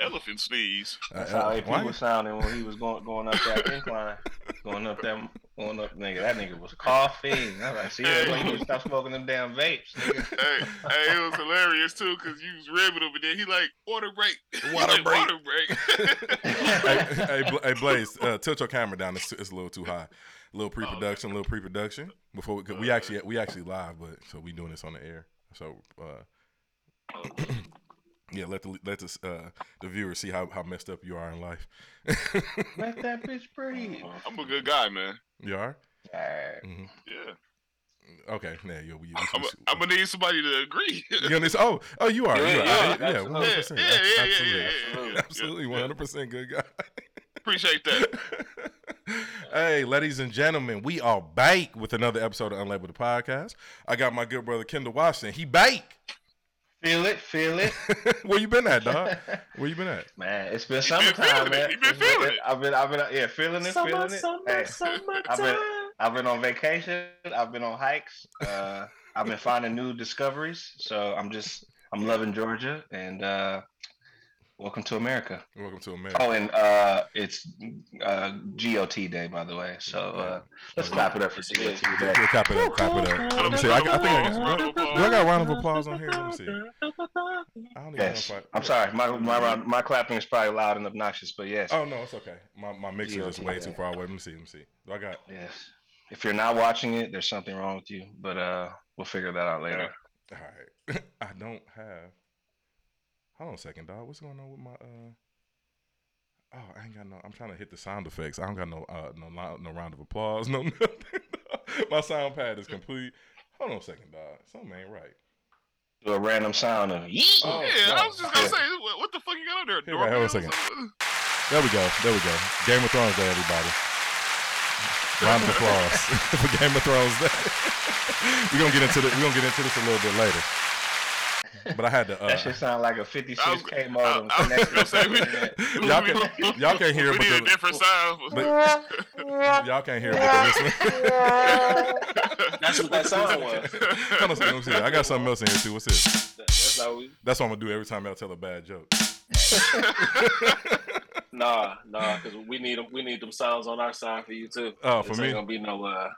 elephant sneeze. That's Uh, how uh, AP why- was sounding when he was going going up that incline, going up that going up. Nigga, that nigga was coughing. I was like, see, that's why you stop smoking them damn vapes. Nigga. hey, hey, it was hilarious too because you was ribbing him, and then he like water break, He Water like, break. water break. hey, hey, Bla- hey, Blaze, uh, tilt your camera down. It's, it's a little too high. A little pre-production, a little pre-production. Before we, 'cause we actually we actually live, but so we doing this on the air. So uh, yeah, let the let the uh, the viewers see how, how messed up you are in life. Let that bitch breathe. I'm a good guy, man. you are Alright. hmm Yeah, okay. Yeah, you. We, we, I'm, I'm gonna need somebody to agree. you know this? Oh, oh, you are. Yeah, you are. yeah, I- yeah, absolutely. one hundred percent. Yeah, yeah, yeah, yeah, Absolutely, yeah, yeah, yeah. absolutely, one hundred percent good guy. Appreciate that. hey, ladies and gentlemen, we are back with another episode of Unlabeled the Podcast. I got my good brother Kendall Washington. He bake. Feel it, feel it. Where you been at, dog? Where you been at? Man, it's been been summertime, feeling it. man. Been It's feeling it. I've been, I've been, yeah, feeling it, feeling it. Hey, I've been, I've been on vacation. I've been on hikes. Uh, I've been finding new discoveries. So I'm just, I'm loving Georgia, and uh, welcome to America. Welcome to America. Oh, and uh, it's uh, GOT Day, by the way. So uh, let's clap it up for GOT Day. Yeah, clap it up, clap it up. Let me see. I, I think I got. Do I got a round of applause on here? Let me see. I don't even yes. know I, I'm sorry. My my round- my clapping is probably loud and obnoxious, but yes, Oh no, it's okay. My my mixer is way too far away. Let me see. Let me see. Do I got? yes. If you're not watching it, there's something wrong with you. But uh, we'll figure that out later. All right. I don't have. Hold on a second, dog. What's going on with my uh? Oh, I ain't got no. I'm trying to hit the sound effects. I don't got no uh no no round of applause. No nothing. my sound pad is complete. Hold on a second, dog. Something ain't right. Do a random sound of yeet. Oh, yeah, wow. I was just gonna say, what, what the fuck you got on there? Here, wait, hold on a second. There we go. There we go. Game of Thrones Day, everybody. Round of applause for Game of Thrones Day. we're gonna get into this. We're gonna get into this a little bit later. But I had to. Uh, That shit sound like a 56k modem. I was just gonna say, we, Y'all can- y'all can't hear we but need the- a different sound. but y'all can't hear but the. That's what that sound was. Hold on a me see. I got something else in here too. What's this? That- That's how we. That's what I'm gonna do every time y'all tell a bad joke. Nah, nah, because we need them. We need them sounds on our side for you too. Oh, for This me. ain't gonna be no. Uh,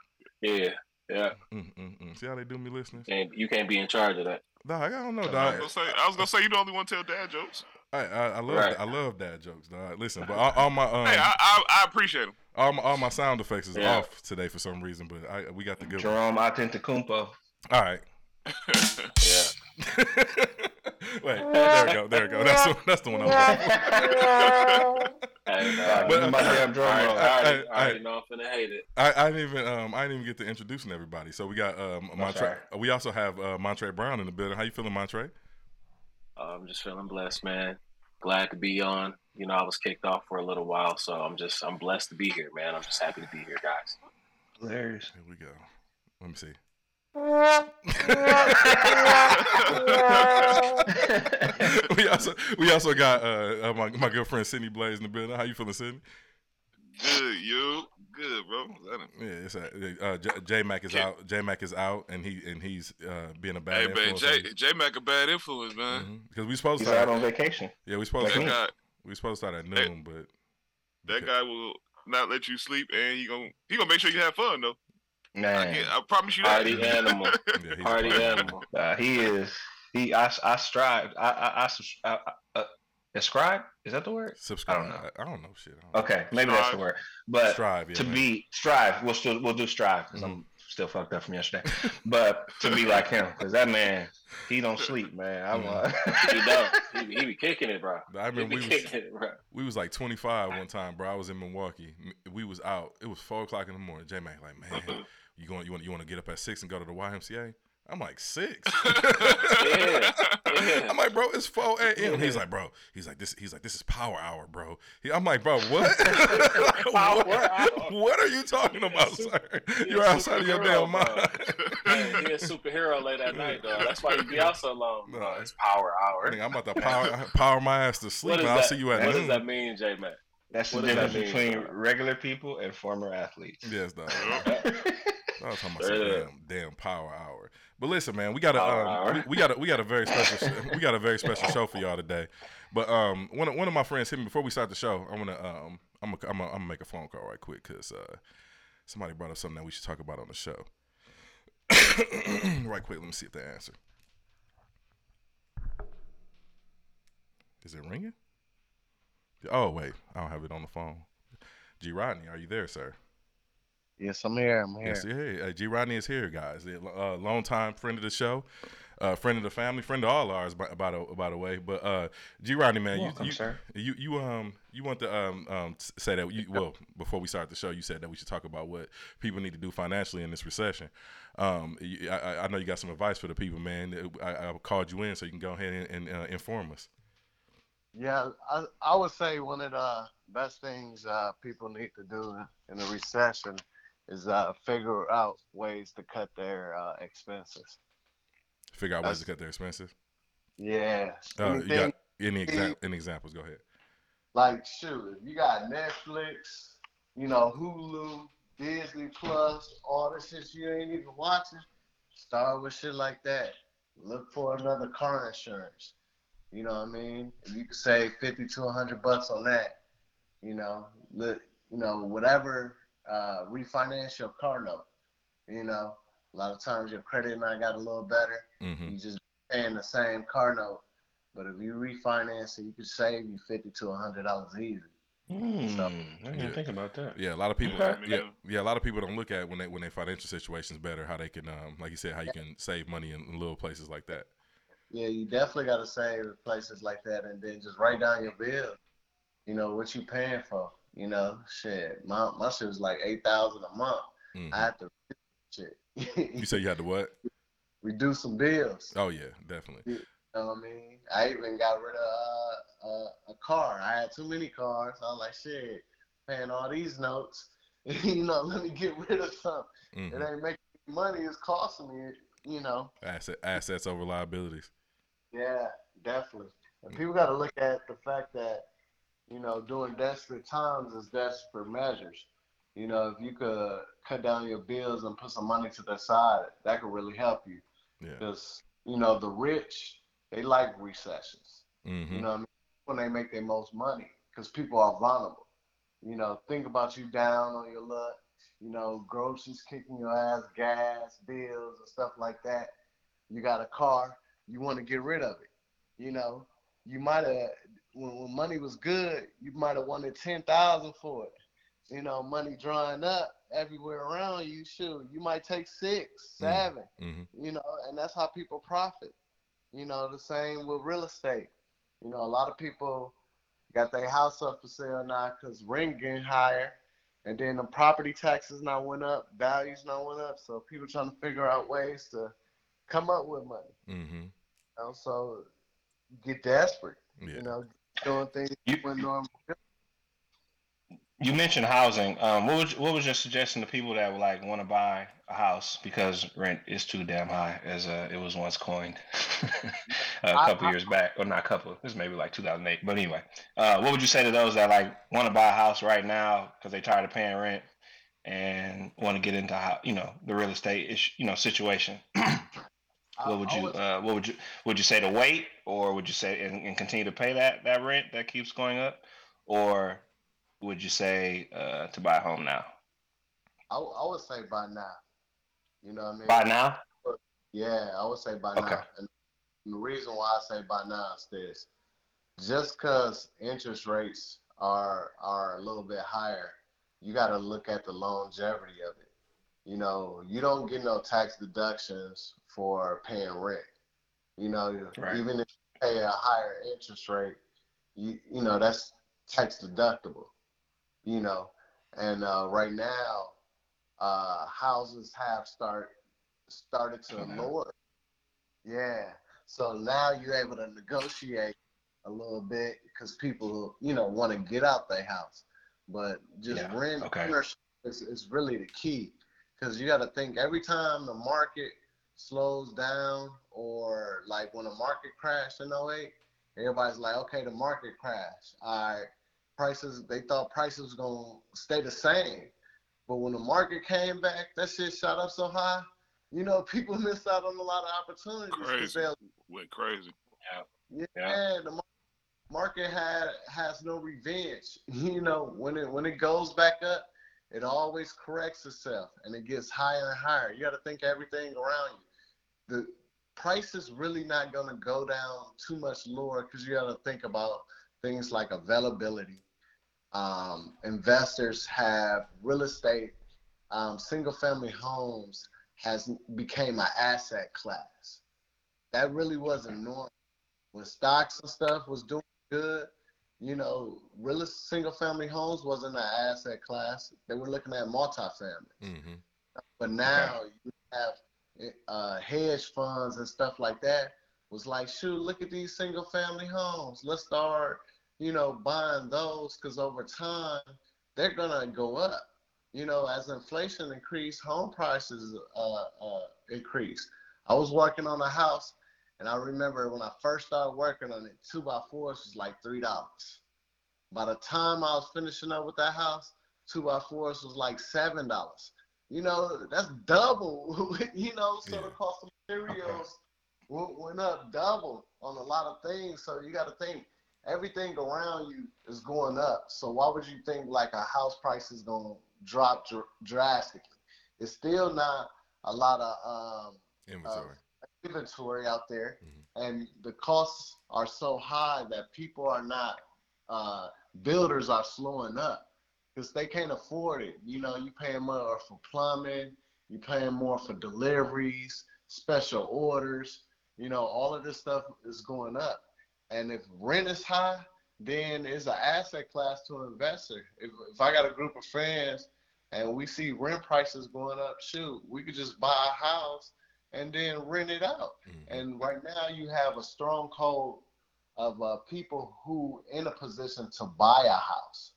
yeah, yeah. Mm, mm, mm. See how they do me, listening? And you can't be in charge of that. Dog, I don't know, I was gonna say, I was gonna say, you the only one tell dad jokes. I, I, I love Right. I love dad jokes, dog. Listen, but all, all my um, Hey, I, I, I appreciate him. all my all my sound effects is Yeah. off today for some reason, but I we got the good one. Jerome Atentacumpo. All right. Yeah. Wait, there we go, there we go. That's the, that's the one I was. Hey, Uh, uh, give me my damn drum I, roll. I, already, Hey, I already hey. know I'm finna hate it. I, I didn't even um I didn't even get to introducing everybody. So we got um Montre. all We also have uh, Montre Brown in the building. How you feeling, Montre? I'm just feeling blessed, man. Glad to be on. You know, I was kicked off for a little while, so I'm just I'm blessed to be here, man. I'm just happy to be here, guys. Hilarious. Here we go. Let me see. we also we also got uh, uh my, my good friend Sydney Blaze in the building. How you feeling, Sydney? Good, you good, bro. Yeah, it's a, uh, J, J Mac is Okay. out. J Mac is out, and he and he's uh, being a bad Hey man, influence. J J Mac a bad influence, man. because we supposed He's to out start, on vacation. yeah we supposed Like to That me. guy, we supposed to start at Hey. noon, but that guy will not let you sleep, and he gonna he gonna make sure you have fun though. I, Man, can, I promise you that. Party animal. yeah, he's Party animal. uh, he is. He. I. I strive. I. I. I, subs- I, I uh, ascribe. Is that the word? Subscribe. I don't know. I, I don't know shit. I don't Okay, maybe that's the word. But Strive, yeah, to man. be strive, we'll still we'll do strive because I'm still fucked up from yesterday. but to be like him, because that man, he don't sleep, man. I'm. Uh, He don't. He, be- he be kicking it, bro. I He remember be we was, kicking it, bro. we was like 25 one time, bro. I was in Milwaukee. We was out. It was four o'clock in the morning. J Mac like, man, you going you want you want to get up at six and go to the YMCA? I'm like six. Yeah, yeah. I'm like, bro, it's four a.m. He's like, bro. He's like, this. He's like, this is power hour, bro. He, I'm like, bro, what? Power what? hour. What are you talking about, sir? He You're outside of your damn bro. mind. Hey, he a superhero late at night, though. That's why you be out so long. Bro. No. It's power hour. Nigga, I'm about to power power my ass to sleep, and I'll that, see you at what does noon. that mean, J Mac? that's the What does that difference mean, between bro? regular people and former athletes. Yes, dog. I was talking about some damn, damn power hour. But listen, man, we got a um, we, we got a we got a very special we got a very special show for y'all today. But um, one of, one of my friends hit me before we start the show. I'm gonna um, I'm gonna, I'm gonna, I'm gonna make a phone call right quick because uh, somebody brought up something that we should talk about on the show. right quick, let me see if they answer. Is it ringing? Oh wait, I don't have it on the phone. G Rodney, are you there, sir? Yes, I'm here. I'm here. Yes, yeah. Uh, G Rodney is here, guys. A uh, long time friend of the show, uh, friend of the family, friend of all ours, by, by the by the way. But uh, G Rodney, man, Welcome, you, sir. you you um you want to um um say that you well before we start the show, you said that we should talk about what people need to do financially in this recession. Um, you, I, I- I know you got some advice for the people, man. I, I called you in so you can go ahead and, and uh, inform us. Yeah, I, I would say one of the best things uh, people need to do in a recession is uh, figure out ways to cut their uh, expenses. Figure out ways to cut their expenses. Yeah. Uh, you anything- got any exa- any examples? Go ahead. like shoot, if you got Netflix, you know, Hulu, Disney Plus, all the shit you ain't even watching, start with shit like that. Look for another car insurance. You know what I mean? If you could save fifty to hundred bucks on that, you know, look, you know, whatever, uh, refinance your car note. You know, a lot of times your credit might got a little better hmm you just paying the same car note. But if you refinance it, you could save you fifty to hundred dollars easy. Hmm, I didn't Yeah. think about that. Yeah, a lot of people. Okay. Yeah, yeah, a lot of people don't look at when they when their financial situation's better, how they can, um, like you said, how you can save money in, in little places like that. Yeah, you definitely got to save places like that, and then just write down your bill. You know what you paying for. You know, shit. My my shit was like eight thousand a month. Mhm. I had to shit You said you had to what? reduce some bills. Oh yeah, definitely. You know what I mean? I even got rid of uh, uh, a car. I had too many cars. I was like, shit, paying all these notes. you know, let me get rid of some. hmm It ain't making money. It's costing me. You know. Asset assets over liabilities. Yeah, definitely. And people got to look at the fact that, you know, during desperate times is desperate measures. You know, if you could cut down your bills and put some money to the side, that could really help you. Yeah. Because, you know, the rich, they like recessions. hmm You know what I mean? When they make their most money, because people are vulnerable. You know, think about you down on your luck. You know, groceries kicking your ass, gas, bills, and stuff like that. You got a car, you want to get rid of it. You know, you might have when, when money was good, you might have wanted ten thousand for it. You know, money drying up everywhere around you. Shoot, you might take six, Mm. seven hmm you know, and that's how people profit. You know, the same with real estate. You know, a lot of people got their house up for sale now because rent getting higher, and then the property taxes now went up, values now went up. So people trying to figure out ways to come up with money. hmm You know, so get desperate. Yeah. You know, doing things You-. You mentioned housing. Um, what was what was your suggestion to people that would like want to buy a house because rent is too damn high, as uh, it was once coined a couple I- years back, or not a couple. This maybe like 2008. But anyway, uh, what would you say to those that like want to buy a house right now because they tired of paying rent and want to get into how you know the real estate ish, you know situation? what would you uh, what would you would you say to wait, or would you say and, and continue to pay that that rent that keeps going up, or would you say uh, to buy a home now? I, I would say by now. You know what I mean? Buy now? Yeah, I would say by Okay. now. And the reason why I say by now is this: just because interest rates are are a little bit higher, you got to look at the longevity of it. You know, you don't get no tax deductions for paying rent. You know, Right. even if you pay a higher interest rate, you you know that's tax deductible. You know, and uh, right now, uh, houses have start started to man. lower. Yeah. So now you're able to negotiate a little bit because people, you know, want to get out their house. But just Yeah, rent okay. is, is really the key because you got to think every time the market slows down or like when the market crashed in 08, everybody's like, okay, the market crashed. All right, prices, they thought prices was going to stay the same. But when the market came back, that shit shot up so high. You know, people missed out on a lot of opportunities. Crazy. Went crazy. Yeah, Yeah. the market had has no revenge. You know, when it when it goes back up, it always corrects itself and it gets higher and higher. You got to think everything around you. The price is really not going to go down too much lower because you got to think about things like availability. Um, investors have real estate, um, single family homes has became an asset class. That really wasn't normal. When stocks and stuff was doing good, you know, real single family homes wasn't an asset class. They were looking at multifamily. Mm-hmm. But now okay. you have uh, hedge funds and stuff like that. Was like, shoot, look at these single family homes. Let's start, you know, buying those because over time they're gonna go up. You know, as inflation increase, home prices uh, uh, increase. I was working on a house and I remember when I first started working on it, two by fours was like three dollars. By the time I was finishing up with that house, two by fours was like seven dollars. You know, that's double. you know, so yeah. the cost of materials went, went up double on a lot of things. So you got to think everything around you is going up. So why would you think like a house price is going to drop dr- drastically? It's still not a lot of um, inventory inventory out there, mm-hmm. and the costs are so high that people are not uh, builders are slowing up because they can't afford it. You know, you paying more for plumbing, you paying more for deliveries, special orders. You know, all of this stuff is going up, and if rent is high, then it's an asset class to an investor. If, if I got a group of friends and we see rent prices going up, shoot, we could just buy a house and then rent it out. Mm-hmm. And right now you have a strong code of uh, people who in a position to buy a house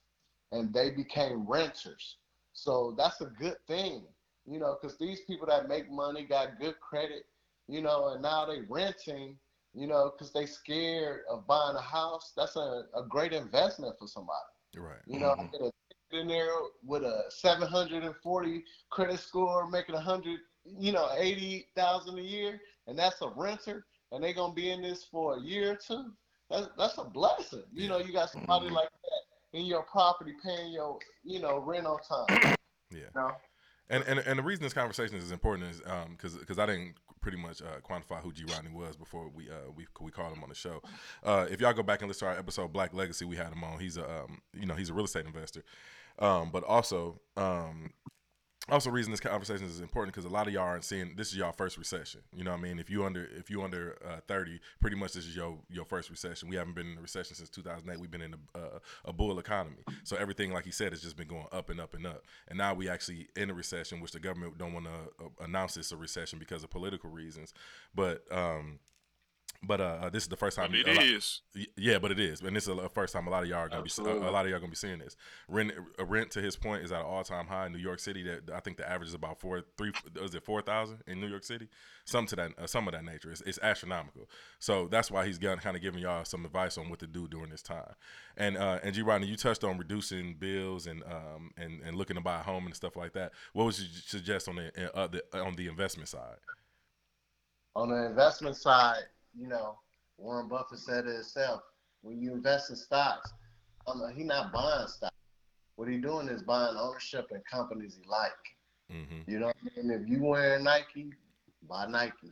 and they became renters. So that's a good thing, you know, because these people that make money got good credit, you know, and now they renting, you know, because they scared of buying a house. That's a, a great investment for somebody. Right. You know, mm-hmm. I get a in there with a 740 credit score, making a hundred you know, eighty thousand a year, and that's a renter, and they're gonna be in this for a year or two. That's that's a blessing. You know, you got somebody mm-hmm. like that in your property paying your, you know, rent on time. Yeah. You know? And, and and the reason this conversation is important is um because because I didn't pretty much uh, quantify who G Rodney was before we uh we we called him on the show. Uh, if y'all go back and listen to our episode Black Legacy, we had him on. He's a um you know he's a real estate investor, um but also um also reason this conversation is important because a lot of y'all aren't seeing this is y'all first recession. You know what I mean? If you under if you under uh, thirty, pretty much this is your your first recession. We haven't been in a recession since two thousand eight. We've been in a, uh, a bull economy. So everything, like he said, has just been going up and up and up. And now we actually in a recession, which the government don't want to uh, announce it's a recession because of political reasons. But um, but uh, uh, this is the first time. It is. Lot, yeah, but it is, and this is the first time a lot of y'all are gonna Absolutely. be. A, a, lot of y'all gonna be seeing this. Rent, uh, rent to his point is at an all time high in New York City. That I think the average is about four, three. Is it four thousand in New York City? Some to that, uh, some of that nature. It's, it's, astronomical. So that's why he's kind of giving y'all some advice on what to do during this time. And uh, and G. Rodney, you touched on reducing bills and um and, and looking to buy a home and stuff like that. What would you suggest on the, uh, the on the investment side? On the investment side, you know Warren Buffett said it himself. When you invest in stocks, he's not buying stocks. What he's doing is buying ownership in companies he like. Mm-hmm. You know what I mean? If you wearing Nike, buy Nike.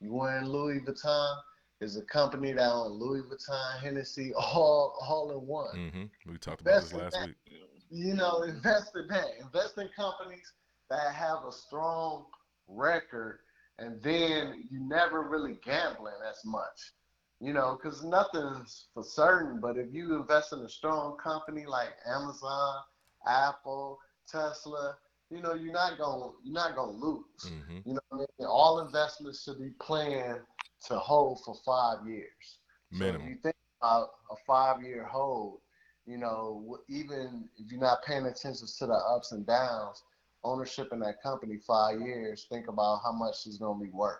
You wearing Louis Vuitton, is a company that own Louis Vuitton, Hennessy, all all in one. Mm-hmm. We talked about this last that. week. You know, invest in that. Invest in companies that have a strong record, and then you never really gambling as much you know, because nothing's for certain. But if you invest in a strong company like Amazon, Apple, Tesla, you know, you're not gonna you're not gonna lose. Mm-hmm. You know, I mean? all investments should be planned to hold for five years. Minimum. So if you think about a five year hold, you know, even if you're not paying attention to the ups and downs, ownership in that company five years, think about how much it's gonna be worth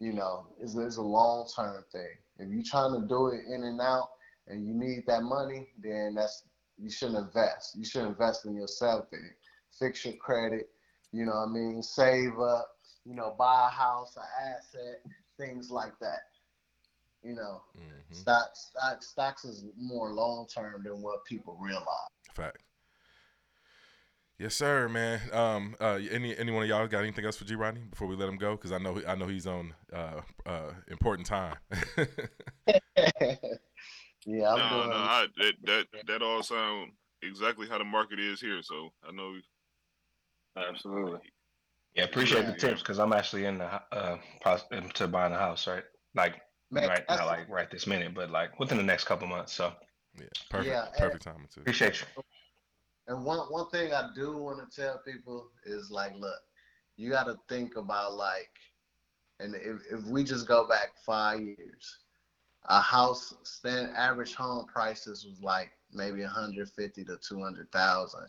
you know, it's, it's a long term thing. If you're trying to do it in and out and you need that money, then that's you shouldn't invest. You should invest in yourself then. Fix your credit, you know what I mean? Save up, you know, buy a house, an asset, things like that. You know, mm-hmm. stocks, stocks, stocks is more long term than what people realize. Fact. Yes, sir, man. Um, uh, any any one of y'all got anything else for G Rodney before we let him go? Because I know I know he's on uh, uh, important time. yeah, I'm no, doing... no, I, that that that all sound exactly how the market is here. So I know. Absolutely. Yeah, appreciate yeah, the tips because I'm actually in the uh to buying a house, right? Like Man, right now, like right this minute, but like within the next couple months. So yeah, perfect, yeah, perfect timing too. Appreciate you. And one one thing I do want to tell people is like, look, you got to think about like, and if if we just go back five years, a house stand average home prices was like maybe 150 to 200,000,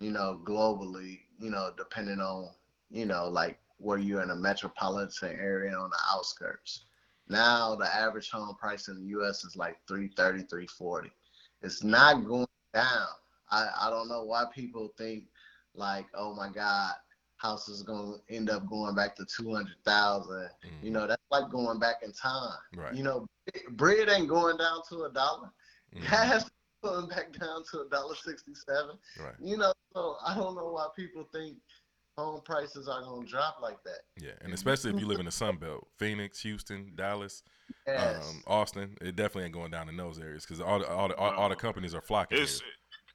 you know, globally, you know, depending on, you know, like where you're in a metropolitan area on the outskirts. Now the average home price in the US is like 330, 340. It's not going down. I, I don't know why people think like, oh my God, house is gonna end up going back to two hundred thousand. Mm-hmm. You know, that's like going back in time. Right. You know, bread ain't going down to a dollar. Mm-hmm. Gas going back down to a dollar sixty seven. Right. You know, so I don't know why people think home prices are gonna drop like that. Yeah, and especially if you live in the Sun Belt, Phoenix, Houston, Dallas, yes. um, Austin, it definitely ain't going down in those areas because all the all the all, all, the companies are flocking. It's, here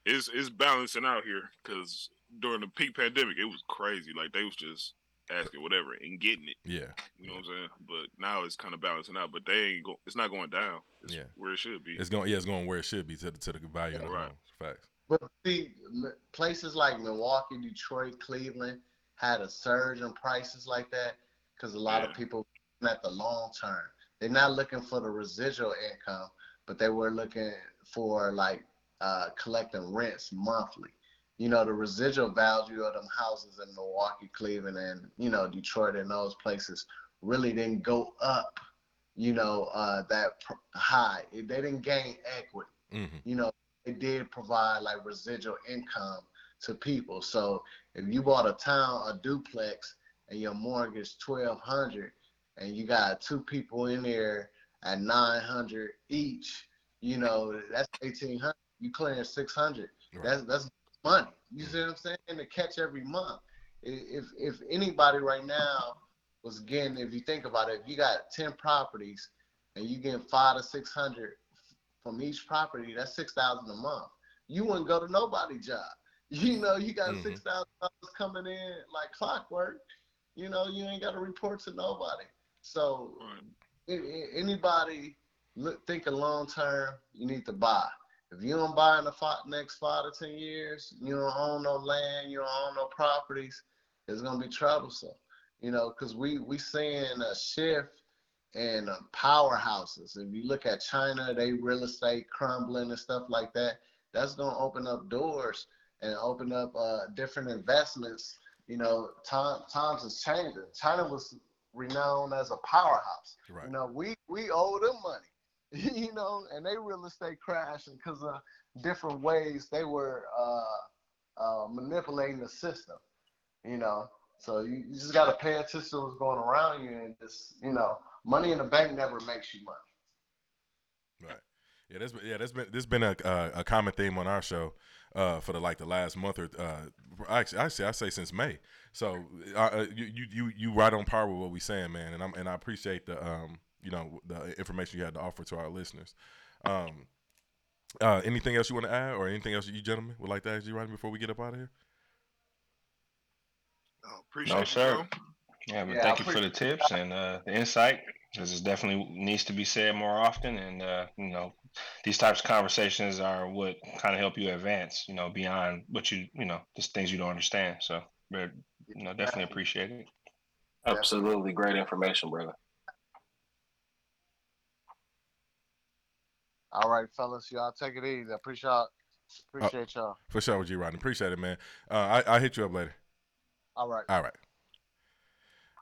it's it's balancing out here because during the peak pandemic, it was crazy. Like they was just asking whatever and getting it. Yeah, you know what I'm saying. But now it's kind of balancing out. But they ain't go. It's not going down. It's yeah, where it should be. It's going. Yeah, it's going where it should be to the to the value of the right. home. Facts. But see, places like Milwaukee, Detroit, Cleveland had a surge in prices like that because a lot yeah. of people at the long term. They're not looking for the residual income, but they were looking for like uh, collecting rents monthly. You know, the residual value of them houses in Milwaukee, Cleveland, and, you know, Detroit and those places really didn't go up, you know, uh, that high. They didn't gain equity. Mm-hmm. You know, it did provide like residual income to people. So if you bought a town, a duplex, and your mortgage twelve hundred, and you got two people in there at nine hundred each, you know that's eighteen hundred you clearing six hundred. Right. That's that's money. You see what I'm saying? To catch every month. If if anybody right now was getting, if you think about it, if you got ten properties and you get five to six hundred from each property, that's six thousand a month. You wouldn't go to nobody job. You know, you got mm-hmm. six thousand dollars coming in like clockwork. You know, you ain't got to report to nobody. So, anybody look, thinking long term, you need to buy. If you don't buy in the five, next five to ten years, you don't own no land, you don't own no properties, it's gonna be troublesome. You know, because we we seeing a shift in uh, powerhouses. If you look at China, they real estate crumbling and stuff like that. That's gonna open up doors and open up uh, different investments. You know, time, times is changing. China was renowned as a powerhouse. Right. You know, we we owe them money. you know, and they real estate crashing because of different ways they were uh, uh, manipulating the system, you know. So you, you just got to pay attention to what's going around you and just, you know, money in the bank never makes you money. Right. Yeah, that's yeah, that's been this been a uh, a common theme on our show uh, for the like the last month or uh, actually actually I say since May. So uh, uh you you you right on par with what we saying, man, and I'm and I appreciate the um you know the information you had to offer to our listeners. Um, uh, anything else you want to add, or anything else you gentlemen would like to ask you right before we get up out of here? Oh, appreciate no, sir. Yeah, but yeah, thank you for the tips and uh, the insight. This is definitely needs to be said more often, and uh, you know, these types of conversations are what kind of help you advance. You know, beyond what you you know, just things you don't understand. So, you know, definitely appreciate it. Absolutely, great information, brother. All right, fellas, y'all take it easy. I appreciate appreciate uh, y'all. For sure, with G Rodney. Appreciate it, man. Uh, I I hit you up later. All right. All right.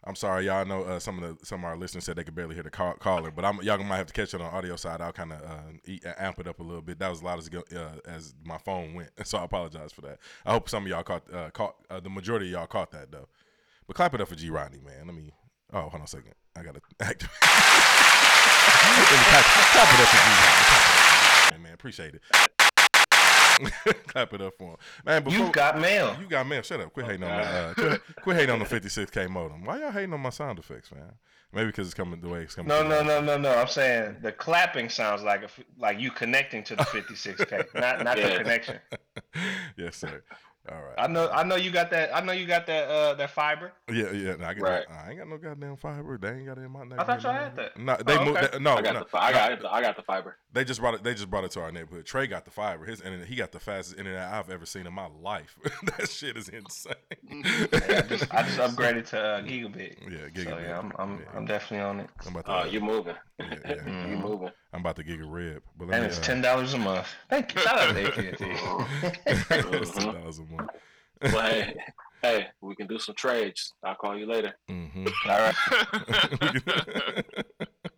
I'm sorry, y'all. I know uh, some of the some of our listeners said they could barely hear the call, caller, but I'm y'all might have to catch it on the audio side. I'll kind of uh, amp it up a little bit. That was a lot as uh, as my phone went, so I apologize for that. I hope some of y'all caught uh, caught uh, the majority of y'all caught that though. But clap it up for G Rodney, man. Let me Oh, hold on a second. I gotta activate. clap, clap it up for Man, appreciate it. Clap it up for him, man. Before, you got mail. You got mail. Shut up. Quit hating on the. Uh, quit, quit hating on the 56k modem. Why y'all hating on my sound effects, man? Maybe because it's coming the way it's coming. No, no, no, no, no. I'm saying the clapping sounds like a, like you connecting to the 56k, not not yeah. the connection. yes, sir. All right. I know. I know you got that. I know you got that. Uh, that fiber. Yeah, yeah. No, I, get right. I ain't got no goddamn fiber. They ain't got it in my neighborhood. I thought y'all had that. No, they oh, moved. Okay. no, I got, no, the, I got, no. I got the fiber. They just brought it. They just brought it to our neighborhood. Trey got the fiber. His internet. He got the fastest internet I've ever seen in my life. that shit is insane. yeah, I, just, I just upgraded to uh, gigabit. Yeah, gigabit. So, yeah, I'm, I'm, yeah. I'm definitely on it. I'm about to, uh, you moving. Yeah, yeah. mm-hmm. you moving. I'm about to giga rib. But and me, it's uh, ten dollars a month. Thank you. Shout out to AT&T. it's ten dollars a month. Well, hey, hey, we can do some trades. I'll call you later. Mm-hmm. All right.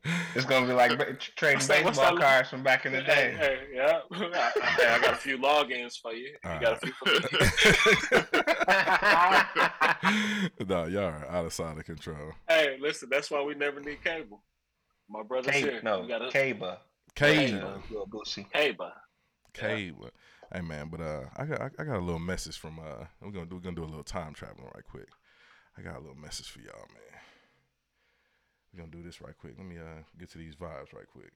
it's gonna be like trading baseball cards from back in the day. Hey, hey yeah. hey, I got a few logins for you. You got a few for me. no, y'all are out of sight of control. Hey, listen, that's why we never need cable. My brother's Cable, here. No, got cable. Cable. Cable. Cable. Hey man, but uh, I got I got a little message from uh, we're gonna do we're gonna do a little time traveling right quick. I got a little message for y'all, man. We're gonna do this right quick. Let me uh get to these vibes right quick.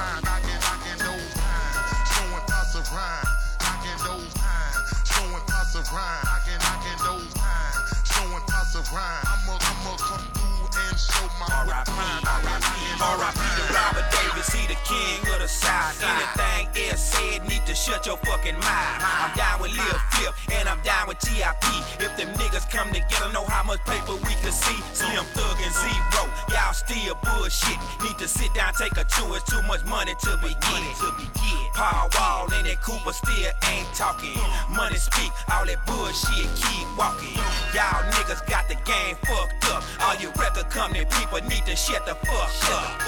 rhyme. Pots. I'ma, I'ma come through and show my R.I.P. R.I.P. R.I.P. Davis. He the king of the South. Anything else said need to shut your fucking mouth. I'm down with Lil Flip and I'm down with T.I.P. If them niggas come together, know how much paper we can see. Slim Thug and Z-Ro. Y'all still bullshit. Need to sit down, take a chew. It's too much money to be. To. Paul Wall and that Cooper still ain't talking. Money speak, all that bullshit keep walking. Y'all niggas got the game fucked up. All you record company people need to shut the fuck up.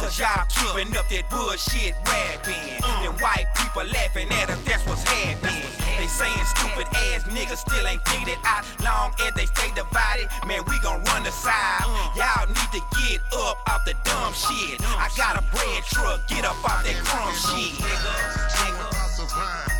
Cause y'all up that bullshit rapping. And uh. white people laughing at us, that's what's happening. They saying stupid ass niggas still ain't figured it out. Long as they stay divided, man, we gon' run the side. Uh. Y'all need to get up off the dumb shit. I got a bread truck, get up off that crumb shit. Nigga, nigga.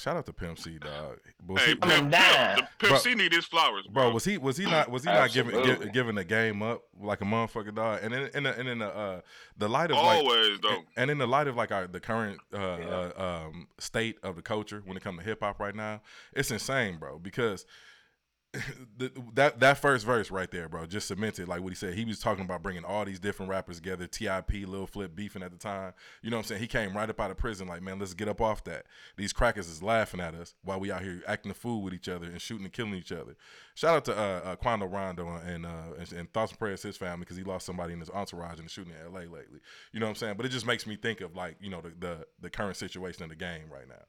Shout out to Pimp C, dog. Was hey, he, Pimp, Pimp, Pimp C need his flowers, bro. bro. Was he was he not was he not giving give, giving the game up like a motherfucker, dog? And in in the, and in the uh, the light of always like, though, and, and in the light of like our the current uh, yeah. uh, um, state of the culture when it comes to hip hop right now, it's insane, bro. Because the, that that first verse right there, bro, just cemented like what he said. He was talking about bringing all these different rappers together. Tip, Lil Flip, beefing at the time. You know what I'm saying? He came right up out of prison, like, man, let's get up off that. These crackers is laughing at us while we out here acting a fool with each other and shooting and killing each other. Shout out to uh, uh, Quando Rondo and, uh, and, and thoughts and prayers to his family because he lost somebody in his entourage in the shooting in L.A. lately. You know what I'm saying? But it just makes me think of like you know the the, the current situation in the game right now.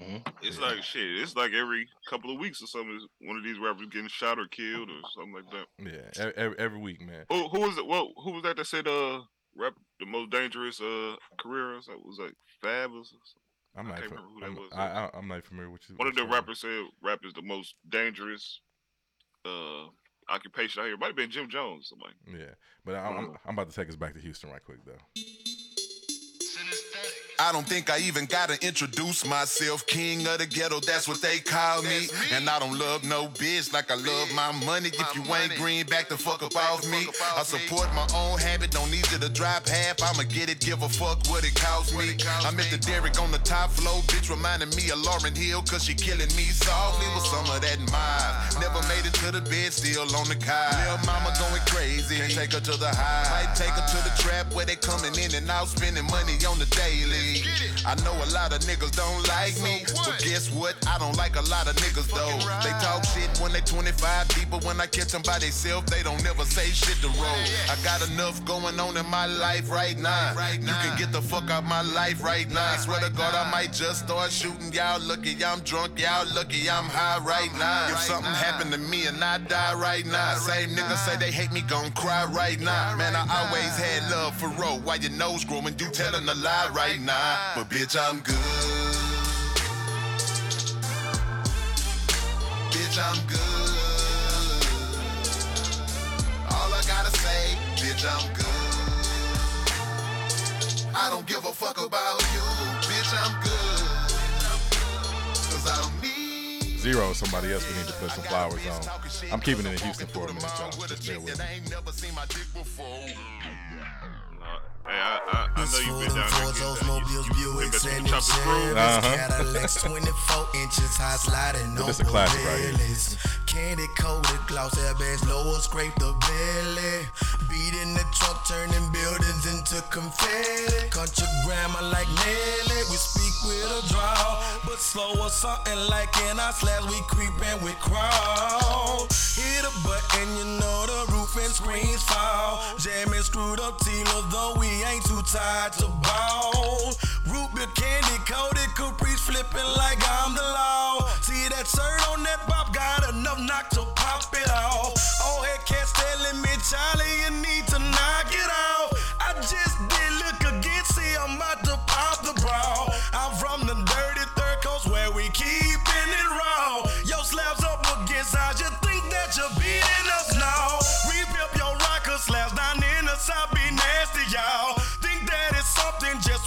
Mm-hmm. It's like shit. It's like every couple of weeks or something. One of these rappers getting shot or killed or something like that. Yeah, every, every week, man. Who, who was it? Well, who was that that said uh rap the most dangerous uh career? Something? Was like Fab or something? I'm not. Fam- who that I'm, was. I, am not familiar with you. One of the rappers said rap is the most dangerous uh occupation out here. Might have been Jim Jones. Somebody. Yeah, but I'm, I'm, I'm about to take us back to Houston right quick though. I don't think I even gotta introduce myself. King of the ghetto, that's what they call me. And I don't love no bitch like I love my money. If you ain't green, back the fuck up off me. I support my own habit, don't need you to drop half. I'ma get it, give a fuck what it costs me. I met the Derrick on the top floor, bitch reminding me of Lauryn Hill, cause she killing me softly with some of that mob. Never made it to the bed, still on the car. Little mama going crazy, take her to the high. Might take her to the trap where they coming in and out, spending money on the daily. I know a lot of niggas don't like me, but guess what? I don't like a lot of niggas though. They talk shit when they 25 deep, but when I catch them by themselves, they don't never say shit to roll. I got enough going on in my life right now. You can get the fuck out my life right now. I swear to God, I might just start shooting. Y'all lucky I'm drunk, y'all lucky I'm high right now. If something happened to me and I die right now, same niggas say they hate me, gon' cry right now. Man, I always had love for road. Why your nose growing? You telling a lie right now. But bitch, I'm good. Bitch, I'm good. All I gotta say, bitch, I'm good. I don't give a fuck about you, bitch, I'm good. Cause I don't need Z-Ro, somebody else we need to put some flowers on. I'm keeping it in Houston for a minute, y'all. Just bear with me. I, I, I know you've been down there. Those mobiles, that. You, you, Buicks, and screws. Uh-huh. Cadillacs, 24 inches high sliding But on this a classic right here. Pirellis. Candy coated gloss airbags, lower scrape the belly. Beat in the trunk, turning buildings into confetti. Country grammar like Nelly, we speak with a draw. But slow or something like in our slabs, we creepin' with crawl. Hit a button, you know the roof and screens fall. Jamming screwed up Tila, though ain't too tired to ball. Root beer candy coated caprice flipping like I'm the law. See that shirt on that pop got enough knock to pop it off. Old head cats telling me, Charlie, you need to knock it off.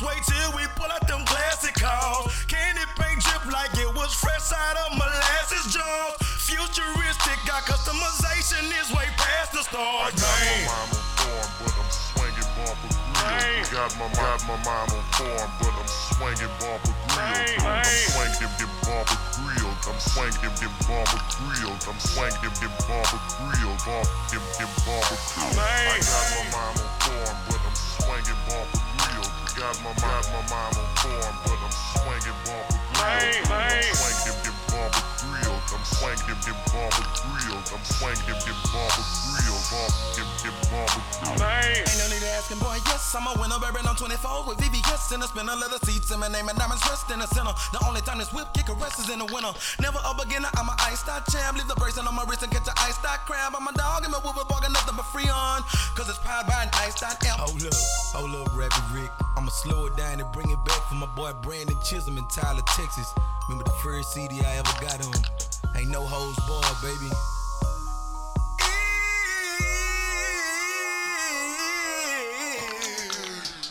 Wait till we pull out them classic cars. Candy paint drip like it was fresh out of molasses jars. Futuristic, got customization is way past the stars. I got my mom on form, but I'm swinging bumper grill. Got my got my mom on form, but I'm swinging bumper grill. I'm swinging get bumper grill. I'm swinging get bumper grill. I'm swinging get bumper grill. Bump get get bumper grill. I got my mom on form, but I'm swinging bumper grill. Got my got my mom on form, but I'm swinging bumper grill. I'm swinging get bumper grill. I'm swinging get bumper grill. Bump get get bumper grill. Ain't no need to asking, boy. Yes, I'm a winner, baby. I'm 24 with VVS in a spinner, leather seats in my name and diamonds dressed in the center. The only time this whip kick a rest is in the winter. Never a beginner, I'm a iced out champ. Leave the bracelet on my wrist and catch an iced out crab. I'm a dog and my whoop bargain nothing but free on. Cause it's powered by an iced out amp. Hold up, hold up, Rappy Rick. I'ma slow it down and bring it back for my boy Brandon Chisholm in Tyler, Texas. Remember the first CD I ever got on? Ain't no hoes ball, baby.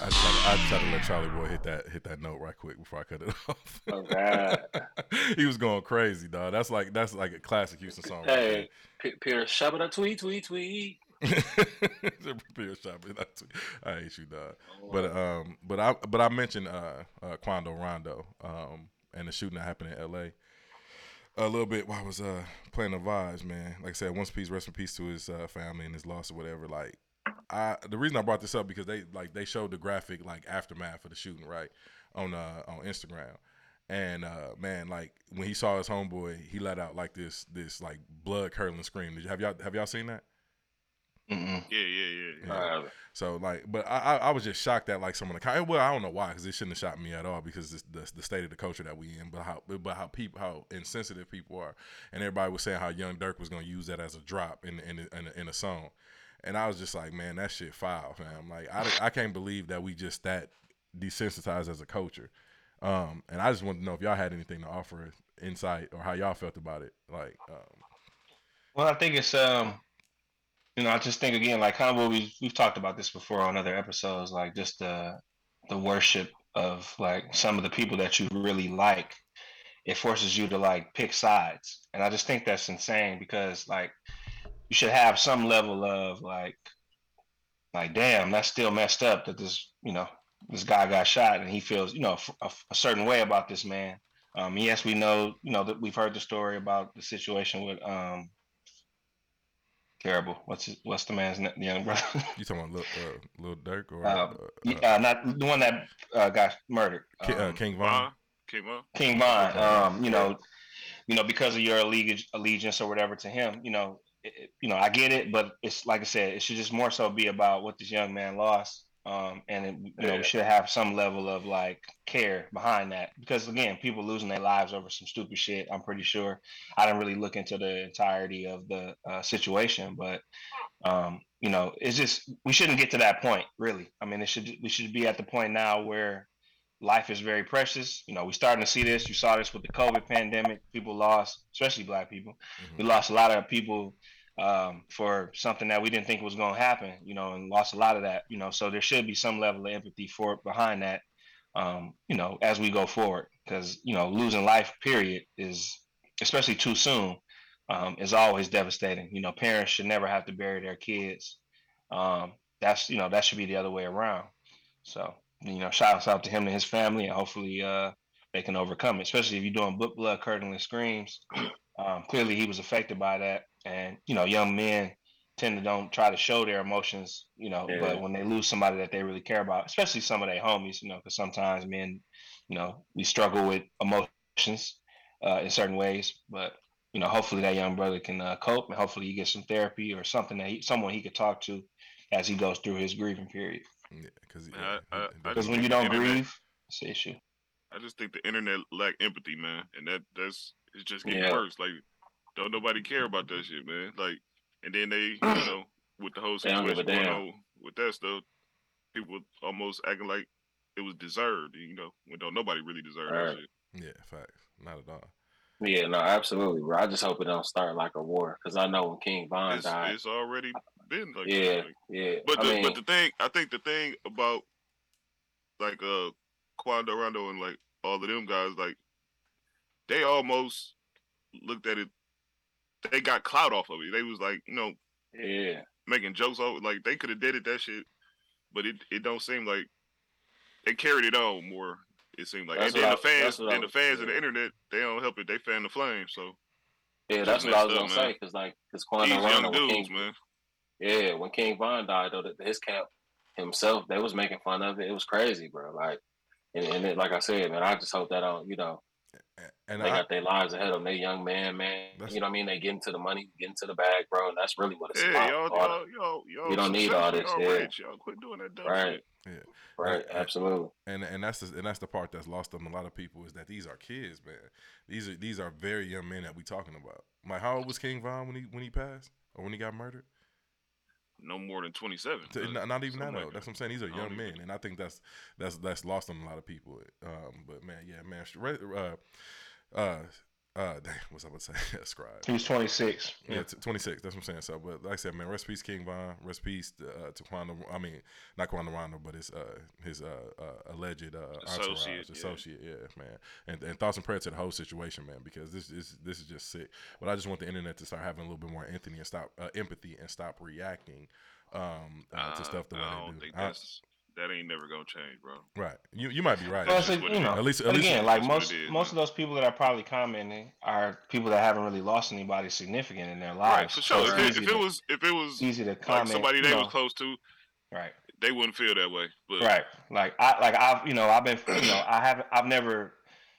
I just, had, I just had to let Charlie Boy hit that hit that note right quick before I cut it off. Oh, God. he was going crazy, dog. That's like that's like a classic Houston song. Hey, P- Pierre, shabba tweet, tweet, tweet. right there. Prepare shop. I hate you, dog. But um, but I but I mentioned uh, uh Quando Rondo um and the shooting that happened in L.A. A little bit while I was uh playing the vibes, man. Like I said, once peace, rest in peace to his uh, family and his loss or whatever. Like I the reason I brought this up because they like they showed the graphic like aftermath of the shooting right on uh on Instagram. And uh man, like when he saw his homeboy, he let out like this this like blood curdling scream. Did you have y'all have y'all seen that? Mm-mm. Yeah, yeah, yeah. yeah. So like, but I I, I was just shocked that like some of the. Well, I don't know why because it shouldn't have shocked me at all because it's the the state of the culture that we in. But how but how people how insensitive people are, and everybody was saying how Young Durk was gonna use that as a drop in in in a, in a song, and I was just like, man, that shit foul, fam. Like I I can't believe that we just that desensitized as a culture. Um, and I just wanted to know if y'all had anything to offer insight or how y'all felt about it. Like, um, Well, I think it's um, you know, I just think again, like kind of what we we've talked about this before on other episodes, like just the the worship of like some of the people that you really like. It forces you to like pick sides, and I just think that's insane because like you should have some level of like, like damn, that's still messed up that this you know this guy got shot and he feels you know a, a certain way about this man. Um, yes, we know you know that we've heard the story about the situation with um Terrible. What's his, what's the man's name? The young brother. You talking about Lil, uh, Lil Durk or Uh, uh, uh, not the one that uh, got murdered. Ki- uh, Um, King Von? Vaughn came up. King Von. Um, you know, you know, because of your alleg- allegiance or whatever to him, you know, it, it- you know, I get it, but it's like I said, it should just more so be about what this young man lost. Um, and it, you know, we should have some level of like care behind that because again, people losing their lives over some stupid shit. I'm pretty sure. I didn't really look into the entirety of the uh, situation, but um, you know, it's just we shouldn't get to that point, really. I mean, it should we should be at the point now where life is very precious. You know, we're starting to see this. You saw this with the COVID pandemic. People lost, especially black people. We lost a lot of people um, for something that we didn't think was going to happen, you know, and lost a lot of that, you know. So there should be some level of empathy for behind that, um, you know, as we go forward, because you know, losing life, period, is especially too soon, um, is always devastating. You know, parents should never have to bury their kids. Um, that's you know that should be the other way around. So you know, shout out to him and his family, and hopefully uh, they can overcome it. Especially if you're doing book blood curdling screams. Um, clearly, he was affected by that, and you know, young men tend to don't try to show their emotions, you know. Yeah. But when they lose somebody that they really care about, especially some of their homies, you know, because sometimes men, you know, we struggle with emotions uh, in certain ways. But you know, hopefully that young brother can uh, cope, and hopefully he gets some therapy or something that he, someone he could talk to as he goes through his grieving period. Yeah, because I- I- I Because when you don't internet- grieve, it's an issue. I just think the internet lack empathy, man, and that that's it's just getting Yeah. worse. Like, don't nobody care about that shit, man. Like, and then they, you know, with the whole They don't situation a going on with that stuff, people almost acting like it was deserved. You know, when don't nobody really deserve Right. that shit. yeah, facts. Not at all. Yeah, no, absolutely, bro. I just hope it don't start like a war because I know when King Von It's, died. it's already been like that, yeah, like- yeah. But I the mean, but the thing I think the thing about like uh Quando Rondo and like all of them guys like they almost looked at it they got clout off of it. They was like, you know, yeah, making jokes off like they could have did it that shit, but it, it don't seem like they carried it on more. It seemed like That's and then the fans that's what I then the fans of yeah. the internet they don't help it. They fan the flame. So yeah. That's what I was messed gonna man. say because like because these Quando young dudes, King, man. yeah, when King Von died though, his camp himself, they was making fun of it. It was crazy, bro. Like, and, and it, like I said, man, I just hope that don't, you know, And they I, got their lives ahead of them. They young man, man. You know what I mean? They get into the money, get into the bag, bro. And that's really what it's Yeah, about. y'all, All y'all, y'all, y'all, don't need all this, y'all yeah. rich, Y'all quit doing that dumb Right. shit. yeah. right, Yeah. absolutely. and and that's the, and that's the part that's lost on a lot of people is that these are kids, man. These are these are very young men that we talking about. Like, how old was King Von when he when he passed or when he got murdered? No more than twenty seven. To- not, not even that like That's what I'm saying. These are young even- men, and I think that's that's that's lost on a lot of people. Um, but man, yeah, man, uh, uh, uh, damn, what's I about to say? Scribe. He was 26. Yeah, t- 26. That's what I'm saying. So, but like I said, man, rest in peace, King Von. Rest in peace to, uh, to Quando. I mean, not Quando Rondo, but his uh, his uh, uh, alleged uh, Associate, yeah. associate. Yeah, man. And, and thoughts and prayers to the whole situation, man, because this is this is just sick. But I just want the internet to start having a little bit more empathy and stop uh, empathy and stop reacting um, uh, to Uh, stuff the way I they don't do. think I- that's that ain't never gonna change, bro. right. You you might be right. Well, That's it's just like, what you know. At least- at least- again, like most it is, most man. of those people that are probably commenting are people that haven't really lost anybody significant in their Right, lives. for So sure. it's If it, easy if it to- was if it was easy to like comment. somebody you they know, was close to, right, they wouldn't feel that way. But right. Like I like I've you know I've been you know I haven't I've never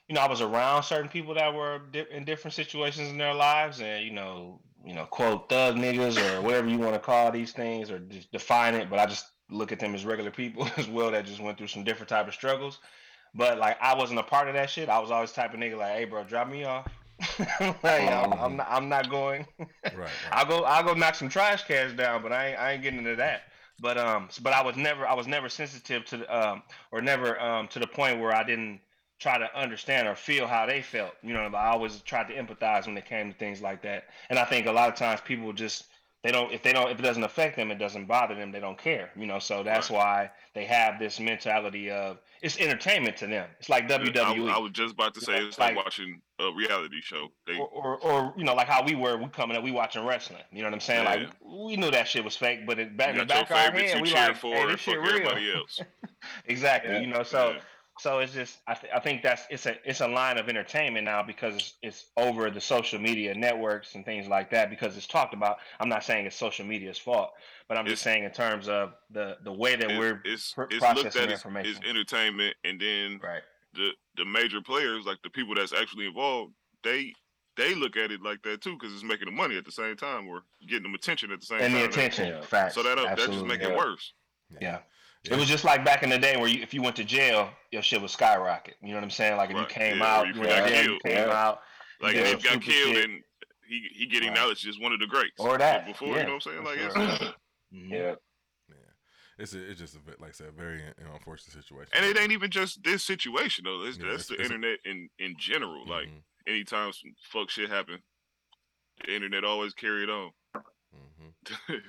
you know I was around certain people that were di- in different situations in their lives and you know you know quote thug niggas or whatever you want to call these things or just define it, but I just look at them as regular people as well that just went through some different type of struggles. But like I wasn't a part of that shit. I was always type of nigga like, hey bro, drop me off. like, I'm, I'm not I'm not going. Right. right. I'll go I'll go knock some trash cans down, but I ain't, I ain't getting into that. But um, but I was never I was never sensitive to the, um or never um to the point where I didn't try to understand or feel how they felt. You know, I always tried to empathize when it came to things like that. And I think a lot of times people just they don't if they don't if it doesn't affect them, it doesn't bother them. They don't care. You know, so that's why they have this mentality of it's entertainment to them. It's like I, WWE. I was just about to say know, it's like, like- watching a reality show. They or, or, or you know, like how we were, we coming up, we watching wrestling. You know what I'm saying? Yeah. Like we knew that shit was fake, but it, back in you the back of our head, we cheer like, for hey, this shit real. everybody else. exactly. Yeah. You know, so Yeah. So it's just I, th- I think that's it's a it's a line of entertainment now because it's, it's over the social media networks and things like that because it's talked about. I'm not saying it's social media's fault, but I'm It's- just saying in terms of the the way that It- we're it's pr- it's looked processing at as, information. as entertainment, and then right. the the major players, like the people that's actually involved, they they look at it like that too because it's making them money at the same time or getting them attention at the same And time. the attention, Yeah. facts. So that that just absolutely. make it worse. Yeah. Yeah. It was just like back in the day where you, if you went to jail, your shit would skyrocket. You know what I'm saying? Like if Right. you came Yeah, out, you you know, got yeah, you killed. came Yeah. out, Like Yeah, if he got killed shit. and he he getting Right. acknowledged as one of the greats. Or But that, before, yeah, you know what I'm saying? for Like sure. it's, Mhm. Yeah. Yeah, it's a, it's just a bit like I said, very you know, unfortunate situation. and it ain't even just this situation though. It's, Yeah, that's it's- the it's a- internet in in general. Like Mhm, anytime some fuck shit happen, the internet always carry it on. mhm.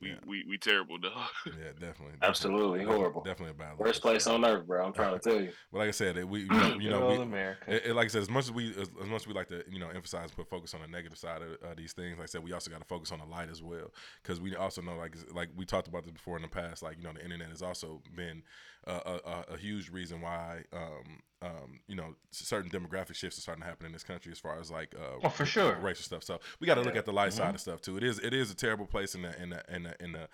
we, Yeah. we we terrible dog. yeah, definitely, Absolutely definitely, horrible. Definitely a bad. Worst look. place on earth, bro. I'm trying to tell you. But like I said, it, we you know, you know we, America. It, it- like I said, as much as we as, as much as we like to you know emphasize and put focus on the negative side of uh, these things, like I said, we also got to focus on the light as well because we also know like like we talked about this before in the past, like you know the internet has also been uh, a, a, a huge reason why um, um, you know certain demographic shifts are starting to happen in this country as far as like uh, Oh, for sure. racial stuff. So we got to look at the light Mhm. side of stuff too. It is it is a terrible place in the in the in the in the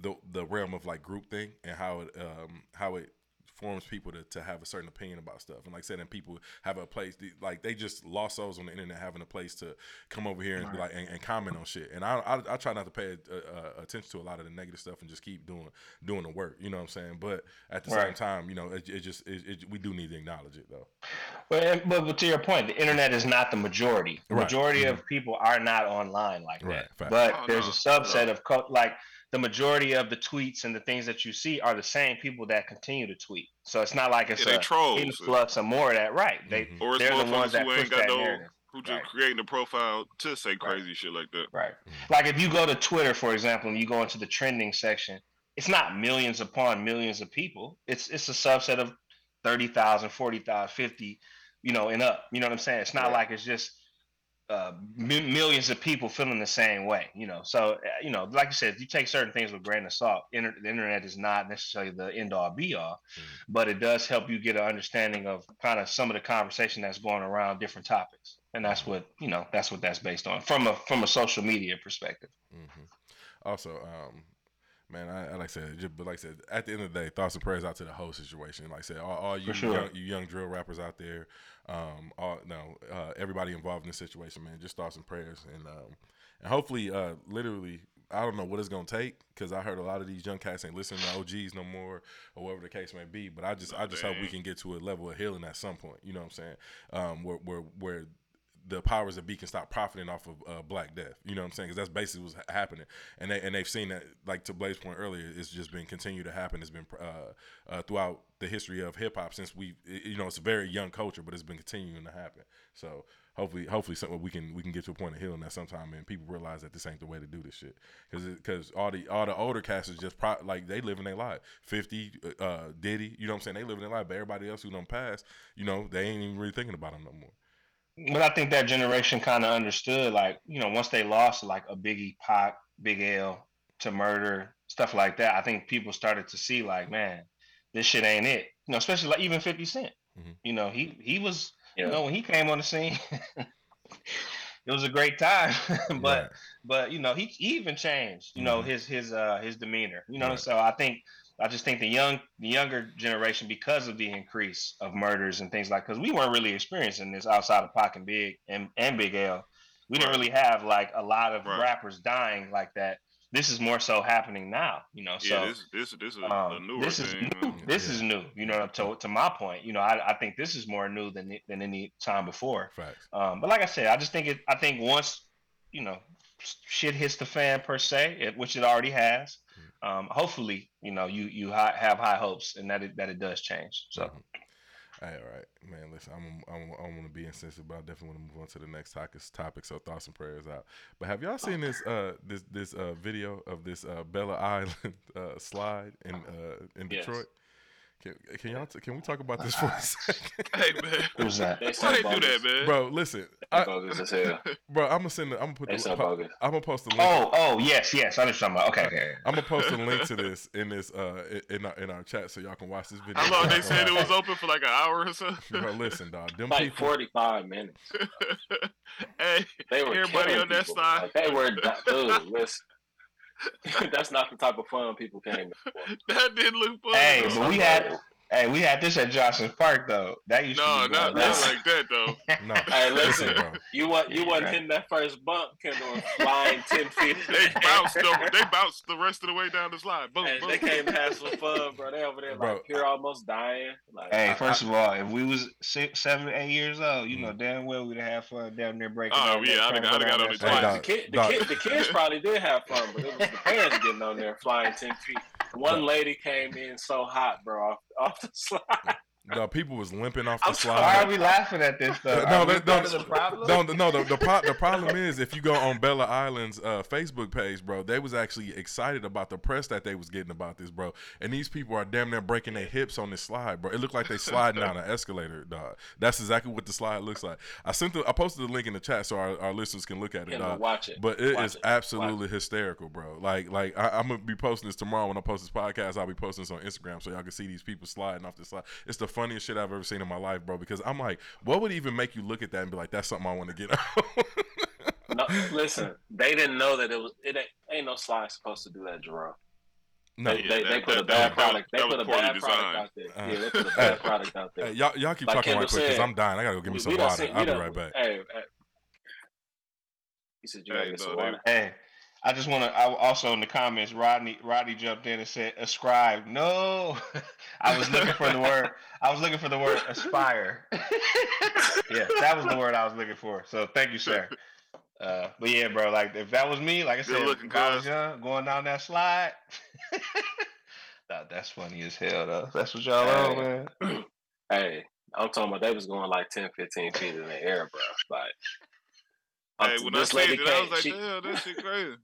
the, realm of like group thing and how it um how it forms people to, to have a certain opinion about stuff and like I said and people have a place like they just lost souls on the internet having a place to come over here and be like and, and comment on shit and I, I I try not to pay uh, uh, attention to a lot of the negative stuff and just keep doing doing the work you know what I'm saying but at the same time you know it, it just it, it, we do need to acknowledge it though But, and- but but to your point, the internet is not the majority. The Right. majority of people are not online like Right. that. Fact. But Oh, there's no. a subset of co- like the majority of the tweets and the things that you see are the same people that continue to tweet. So it's not like it's Yeah, a trolls. influx of more of that. Right. They Mhm. Or it's they're the ones that who push ain't got that no narrative. who just Right. creating a profile to say crazy shit like that. Right. Mm-hmm. Like if you go to Twitter, for example, and you go into the trending section, it's not millions upon millions of people. It's it's a subset of 30,000, 40,000, 50, you know, and up. You know what I'm saying? It's not Right. like it's just uh, mi- millions of people feeling the same way, you know. So, uh, you know, like you said, you take certain things with a grain of salt. Inter- the internet is not necessarily the end all be all, Mhm. but it does help you get an understanding of kind of some of the conversation that's going around different topics. And that's what, you know, that's what that's based on from a from a social media perspective. Mm-hmm. Also, um, man, I, I like I said, just, but like I said, at the end of the day, thoughts and prayers out to the whole situation. Like I said, all, all you sure. young, you young drill rappers out there, um, all no, uh, everybody involved in this situation, man, just thoughts and prayers, and um, and hopefully, uh, literally. I don't know what it's gonna take because I heard a lot of these young cats ain't listening to OGs no more or whatever the case may be. But I just I just hope we can get to a level of healing at some point. You know what I'm saying? Um, where where where the powers that be can stop profiting off of uh, Black Death. You know what I'm saying? Because that's basically what's ha- happening, and they and they've seen that. Like to Blaze's point earlier, it's just been continued to happen. It's been uh, uh, throughout the history of hip hop since we, you know, it's a very young culture, but it's been continuing to happen. So hopefully, hopefully, something we can we can get to a point of healing that sometime, and people realize that this ain't the way to do this shit. Because because all the all the older cats is just pro- like they living their life. Fifty, uh, Diddy, you know what I'm saying? They living their life, but everybody else who don't pass, you know, they ain't even really thinking about them no more. But I think that generation kind of understood, like, you know, once they lost like a Biggie, Pac, Big L to murder, stuff like that, I think people started to see, like, man, this shit ain't it. You know, especially like even 50 Cent. Mhm. You know, he he was, Yeah. you know, when he came on the scene, it was a great time. but Right. but you know, he, he even changed, you know, Mhm. his his uh his demeanor. You know, Right. so I think I just think the young the younger generation, because of the increase of murders and things like, because we weren't really experiencing this outside of Pac and Big and, and Big L, we didn't really have like a lot of Right. rappers dying like that. This is more so happening now, you know. So yeah, this this this is a, a um, newer this is thing. new. This Yeah. is new. You know, to to my point, you know, I, I think this is more new than than any time before. Facts. Um, but like I said, I just think it. I think once you know shit hits the fan per se, it, which it already has. Um, hopefully, you know, you you have high hopes and that it, that it does change. So Mhm. All right, man. Listen, I'm I'm I don't want to be insensitive, but I definitely want to move on to the next topic. Topic. So thoughts and prayers out. But have y'all seen this uh this this uh video of this uh Belle Isle uh slide in uh in Yes. Detroit? Can, can y'all t- can we talk about this for a second? Hey man, Who's that? They why so they do that, man? bro, listen, I, bogus as hell. bro, I'm gonna send. The, I'm gonna put They the. so po- bogus. I'm gonna post the link. Oh, oh, yes, yes. I understand. About. Okay, okay. I'm gonna post a link to this in this uh in our, in our chat so y'all can watch this video. How long they said it was open for like an hour or so? Bro, listen, dog. Them Like people. 45 minutes. hey, They were Everybody killing on that people. side. Like, they were, dude, listen. That's not the type of fun people came that didn't look fun. Hey, but we had, hey, we had this at Johnson Park though. That used no, to be not, not down. like that though. No, Hey, listen. You want you Yeah, wasn't right. hitting that first bump, Kendall, flying ten feet. They bounced the, they bounced the rest of the way down the slide. Boom, Hey, boom. they came to have some fun, bro. They over there Bro, like you're almost dying. Like, Hey, I- first of all, if we was six, seven, eight years old, you know mm. damn well we'd have fun down there breaking. Oh, yeah, I'd've- track, I'd've got on that it slide. Hey, the, dog, kid, the, kid, the kids probably did have fun, but it was the parents getting on there flying ten feet. One lady came in so hot, bro, off, the slide. The people was limping off the I'm slide. Why are we laughing at this though? No, Are that- part no, of the problem? No, the- no. The the, pro- the problem is if you go on Belle Isle's uh, Facebook page, bro, they was actually excited about the press that they was getting about this, bro. And these people are damn near breaking their hips on this slide, bro. It looked like they sliding down an escalator, dog. That's exactly what the slide looks like. I sent the, I posted the link in the chat so our, our listeners can look at it, Kendall, dog. watch it. But it is Watch it. absolutely hysterical, bro. Like, like I, I'm gonna be posting this tomorrow when I post this podcast. I'll be posting this on Instagram so y'all can see these people sliding off the slide. It's the funniest shit I've ever seen in my life, bro. Because I'm like, what would even make you look at that and be like, that's something I want to get on? No, listen, they didn't know that it was. It ain't, ain't no slide supposed to do that, Jerome. no, They, Yeah, they, that- they put that- a bad was- product. They put a bad designed. product out there. Uh, yeah, they put a hey, bad product out there. Hey, y'all, y'all keep Like talking Kendall right quick because I'm dying. I gotta go get me some water. seen- I'll be right back. Hey, hey. You said you gotta get no, some water. Hey, I just want to. I also in the comments, Rodney Rodney jumped in and said, "Ascribe." No, I was looking for the word. I was looking for the word aspire. yeah, that was the word I was looking for. So thank you, sir. Uh, but yeah, bro, like if that was me, like I said, looking, I was young, going down that slide. Nah, that's funny as hell, though. That's what y'all on, Hey. man. Hey, I'm talking about they was going like 10, 15 feet in the air, bro. Like, Hey, when I this said lady it, I was like, she- damn, that shit crazy.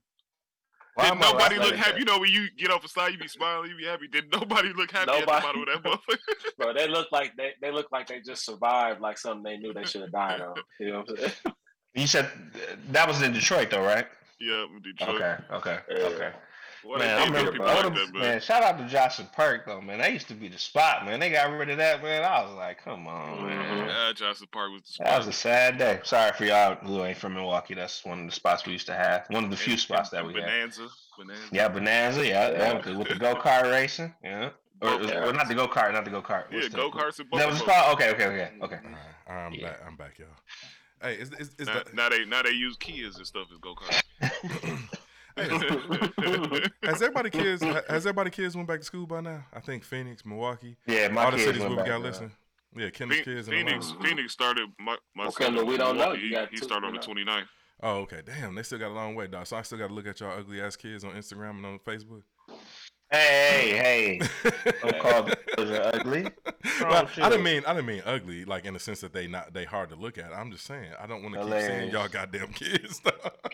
Why Did am nobody look happy? that? You know, when you get off the slide, you be smiling, you be happy. Did nobody look happy at the Nobody. bottom of that motherfucker? bro, they look like they they look like they just survived like something they knew they should have died on. You know what I'm saying? You said that was in Detroit, though, right? yeah, in Detroit. Okay, okay, Yeah. okay. Boy, Man, I remember, people I like that, man. man, shout out to Johnson Park though, man. That used to be the spot, man. They got rid of that, man. I was like, come on, mm-hmm. man. Yeah, Johnson Park was the That was a sad day. Sorry for y'all who ain't from Milwaukee. That's one of the spots we used to have. One of the few And- spots that we had. Bonanza. Bonanza. Yeah, Bonanza. Yeah, yeah. with the, with the go kart racing. Yeah, or, Go-karts. or not the go kart, not the go kart. Yeah, go karts and That was bumper called. Okay, okay, okay, okay. All right, I'm Yeah. back. I'm back, y'all. Hey, is is, is Now, the, now they now they use Kias and stuff as go karts. has everybody kids has everybody kids went back to school by now? I think Phoenix, Milwaukee, Yeah, my all the cities where we got man. Uh, listening. Yeah, Kendall's kids. Phoenix Milwaukee. Phoenix started my my Okay, son no, we don't know. He, he two, started on the know. 29th. Oh, okay. Damn, they still got a long way, dog. So I still got to look at y'all ugly ass kids on Instagram and on Facebook. Hey, hey, don't call those ugly. well, I didn't mean I didn't mean ugly, like in the sense that they not they hard to look at. I'm just saying I don't want to keep saying y'all goddamn kids.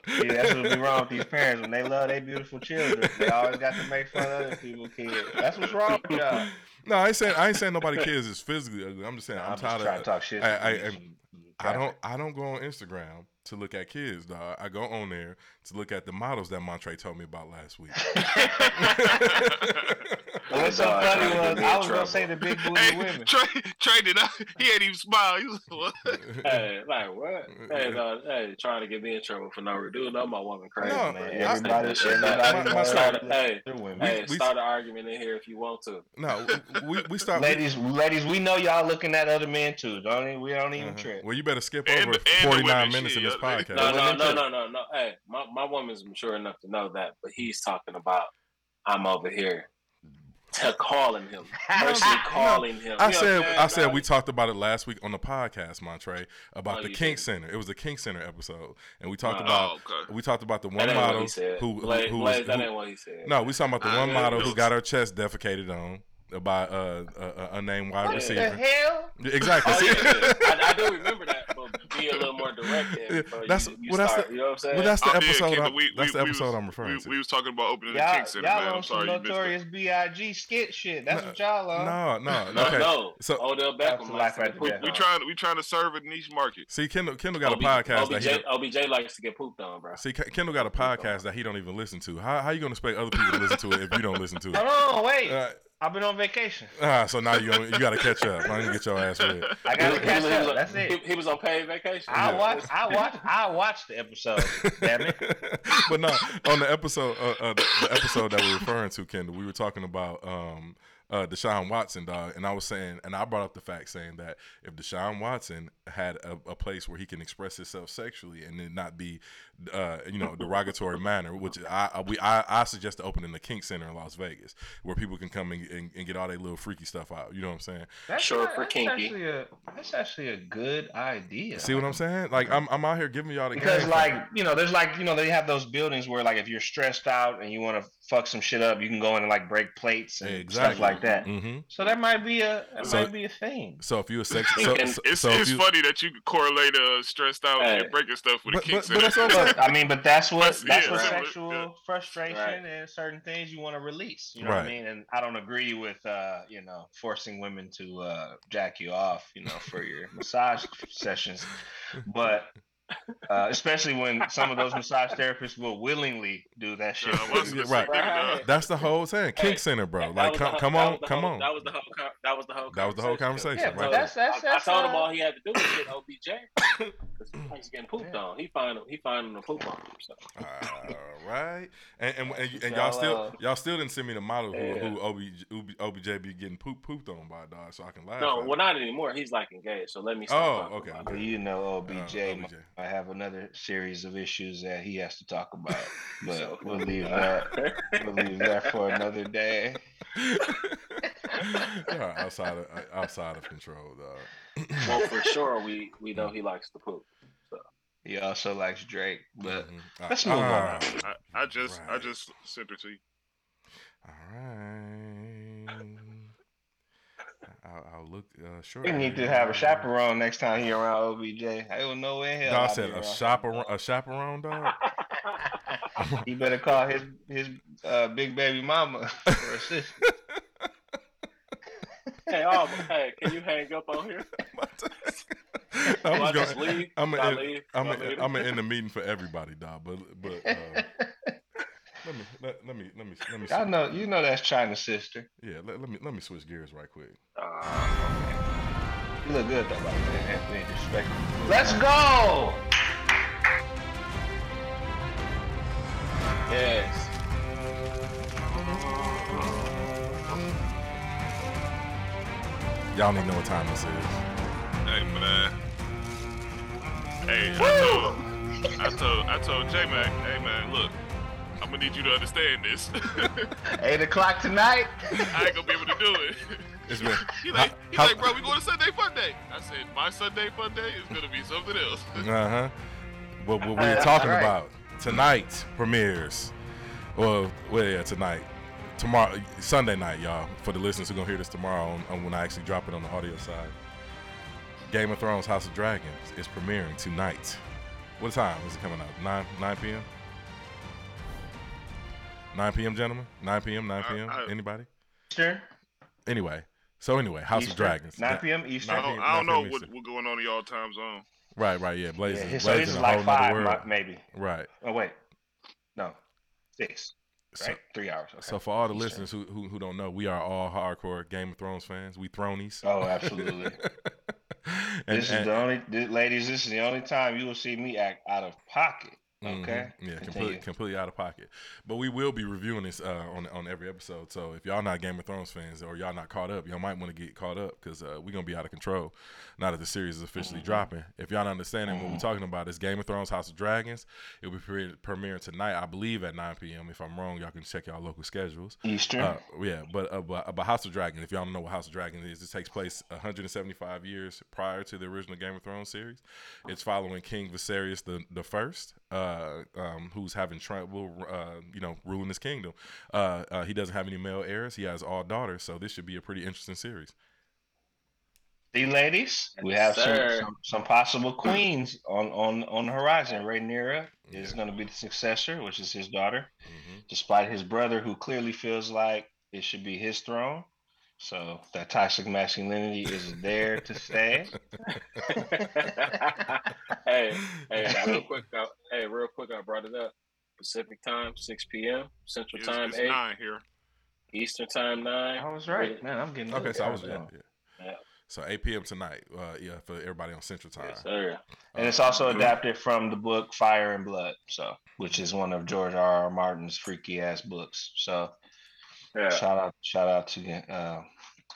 See, that's what's wrong with these parents when they love their beautiful children. They always got to make fun of other people's kids. That's what's wrong with y'all. No, I ain't saying I ain't saying nobody kids is physically ugly. I'm just saying I'm, I'm just tired trying of to talk shit. I- I- I- I don't I don't go on Instagram to look at kids, dog. I go on there to look at the models that Montre told me about last week. But what's so Dog, funny trying was get me in I was gonna say the big booty Hey, women. Trey, Trey did not. He ain't even smile. He was like, what? hey, like what? Hey, no, hey, trying to get me in trouble for no reason. Dude, know my woman crazy. No, man. I- Everybody, that shit everybody back. My- my knows hey, they're. Hey, we- start an argument in here if you want to. no, we we start. ladies, ladies, we know y'all looking at other men too. Don't even, we don't even Uh-huh. trip. Well, you better skip And over and 49 women minutes shit, in this podcast. No, no, women no, no, no, no. Hey, my, my woman's mature enough to know that, but he's talking about I'm over here to calling him, personally calling him. I You know said, I'm said we talked about it last week on the podcast, Montre, about Oh, the you Kink did. Center. It was the Kink Center episode, and we talked Oh, about okay. we talked about the one model he said. who who, Blaze, who, Blaze, was, that who- what he said. no, we talking about the I one model who got her chest defecated on by uh, a, a unnamed wide What What the receiver. hell? Exactly. Oh, yeah, yeah. I, I do remember that, but be a little more direct. There that's you, you well, that's the, you know what I'm saying? well, that's the Oh, episode. Kendall, I'm, we- that's we- the episode was- I'm referring We, to. we was talking about opening the Y'all, Kink Center, y'all man. I'm sorry you missed it. notorious B.I.G. skit shit. That's No, what y'all on. no, no, no, okay. no. So Odell Beckham the likes life to get after pooped death. We on. trying we trying to serve a niche market. see, Kendall, Kendall got a OB podcast that OBJ, he. OBJ likes to get pooped on, bro. See, Kendall got a podcast that he don't even listen to. How how you gonna expect other people to listen to it if you don't listen to it? Hold on, wait. I've been on vacation. ah, so now you you got to catch up. I'm gonna get your ass read. I gotta He- he catch was- was up. on- That's it. He, he was on paid vacation. I Yeah. watch. I watch. I watched the episode. Damn it. but no, on the episode, uh, uh, the, the episode that we're referring to, Kendall, we were talking about um, uh, Deshaun Watson, dog, and I was saying, and I brought up the fact saying that if Deshaun Watson had a, a place where he can express himself sexually and then not be, uh, you know, derogatory manner, which I I- we I, I suggest to open in the Kink Center in Las Vegas, where people can come and, and, and get all their little freaky stuff out. You know what I'm saying? That's Short not- for that's kinky. Actually a, that's actually a good idea. See what I'm saying? Like I'm I'm out here giving y'all the Because game like you know, there's like you know they have those buildings where like if you're stressed out and you want to fuck some shit up, you can go in and like break plates and Exactly. stuff like that. hmm So that might be a that So- might be a thing. So if you're a sex, so, And so, It's so if it's you, funny that you could correlate uh stressed out Hey. and breaking stuff with But- a King but- but that's what I'm But, I mean, but that's what That's- that's yeah, what similar, sexual yeah. frustration Right. and certain things you want to release. You know what I mean? And I don't agree with uh, you know forcing women to uh, jack you off, you know, for your massage sessions, but. Uh, especially when some of those massage therapists will willingly do that shit. Nah, I wasn't Yeah, the right. same. That's the whole thing. Kink Hey, Center, bro. Like, come, the- come on, come whole- on. That was the whole. That was the whole. That was the whole conversation, Yeah, right? but that's that's I, I that's told him uh, all he had to do was get OBJ because he's getting pooped Yeah. on. He find him. He find him to poop on. him, So. All right, and and, and, and Y'all, y'all still uh, y'all still didn't send me the model who, Yeah. who OBJ, OBJ be getting poop, pooped on by dog, so I can laugh. No, at well, it. not anymore. He's like engaged. So let me. Stop Oh, okay, about you know, OBJ, Uh, might- OBJ. might have another series of issues that he has to talk about, but So- we'll leave that. We'll leave that for another day. Yeah, outside of outside of control, though. well, for sure, we we know he likes to poop. He also likes Drake, but Mhm. let's move on. Ah, I, I just I just sent it to you. All right. I'll, I'll look uh, short. we need to have a chaperone next time he around OBJ. I don't know where hell. Dog I'll said a around. chaperone, a chaperone dog. he better call his his uh, big baby mama for assistance. Hey, oh, hey, can you hang up on here? I'm Do I just just gonna. leave? I'm gonna. leave? I'm Do I gonna. leave? I'm gonna end the meeting for everybody, dog. But but uh, let me let, let me let me let me. I know you know that's China's sister. Yeah, let, let me let me switch gears right quick. Uh, You look good though, by the way. Anthony disrespect. Let's go. yes. Y'all need to know what time this is. Hey man. Hey, I told I told I told J Mac, hey man, look, I'm gonna need you to understand this. Eight o'clock tonight. I ain't gonna be able to do it. It's been. He like, he how- like, bro, we going to Sunday Fun Day. I said, my Sunday Fun Day is gonna be something else. Uh huh. What, what we're talking right. about tonight premieres. Well, well, yeah, tonight, tomorrow, Sunday night, y'all. For the listeners who gonna hear this tomorrow, on, on when I actually drop it on the audio side. Game of Thrones: House of Dragons is premiering tonight. What time is it coming out? Nine nine p.m. Nine p.m. Gentlemen. Nine p.m. Nine I- p.m. I- Anybody? Eastern. Anyway. So anyway, House Eastern. of Dragons. 9 p.m. Eastern. I don't, I don't know 9 what, Eastern. what going on in y'all time zone. Right, right, yeah. Blazing, Yeah, so blazing this is like five, world. maybe. Right. Oh wait, no, six. So- Right, three hours. Okay. So for all the Eastern. listeners who, who who don't know, we are all hardcore Game of Thrones fans. We thronies. Oh, absolutely. and, this is and- the only, th- ladies. This is the only time you will see me act out of pocket. Mhm, Okay. Yeah, completely completely out of pocket. But we will be reviewing this uh, on on every episode. So if y'all not Game of Thrones fans or y'all not caught up, y'all might want to get caught up because uh, we're gonna be out of control now that the series is officially Mm-hmm. dropping. If y'all not understanding what we're talking about, is Game of Thrones House of Dragons. It will be pre- premiering tonight, I believe, at 9 p.m. If I'm wrong, y'all can check y'all local schedules. Eastern. Uh, yeah, but, uh, but about House of Dragon, if y'all don't know what House of Dragon is, it takes place 175 years prior to the original Game of Thrones series. It's following King Viserys the the first, uh, um, who's having trouble, uh, you know, ruling his kingdom. Uh, uh, he doesn't have any male heirs. He has all daughters, so this should be a pretty interesting series. See, ladies, we have some, some, some possible queens on on on the horizon. Rhaenyra is Yeah. going to be the successor, which is his daughter, hmm despite his brother, who clearly feels like it should be his throne. So that toxic masculinity is there to stay. hey, hey, real quick. I, hey, real quick. I brought it up. Pacific time, six p.m. Central It's, time, it's eight. nine here. Eastern time, nine. I was right, man. I'm getting Okay, so I was yeah, yeah. Yeah. So 8 p.m. tonight. Uh, yeah, for everybody on Central Time. Yes, sir. And it's also adapted from the book Fire and Blood, so which is one of George R. R. Martin's freaky ass books. So Yeah. shout out, shout out to uh,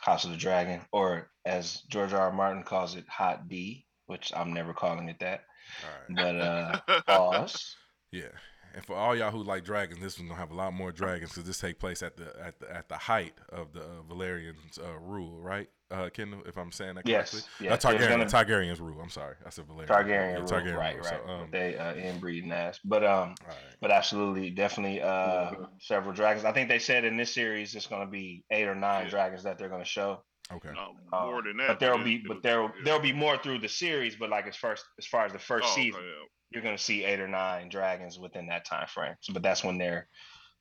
House of the Dragon, or as George R. R. Martin calls it, Hot D, which I'm never calling it that. All right. But uh, pause. Yeah. And for all y'all who like dragons, this one's gonna have a lot more dragons because this take place at the at the at the height of the uh, Valyrian's uh, rule, right? Uh, Kendall, if I'm saying that Yes, correctly. yes, Uh, Targaryen, gonna- Targaryen's rule. I'm sorry, I said Valerian. Targaryen, Yeah, rule, Targaryen right, rule. right. So, um, they uh, inbreeding ass, but um, all right. but absolutely, definitely uh, several dragons. I think they said in this series it's going to be eight or nine Yeah. dragons that they're going to show. Okay. No, Um, more than that. but there'll be, but was- there yeah. there'll be more through the series. But like as first as far as the first Oh, okay, season, yeah. You're going to see eight or nine dragons within that time frame. So, but that's when they're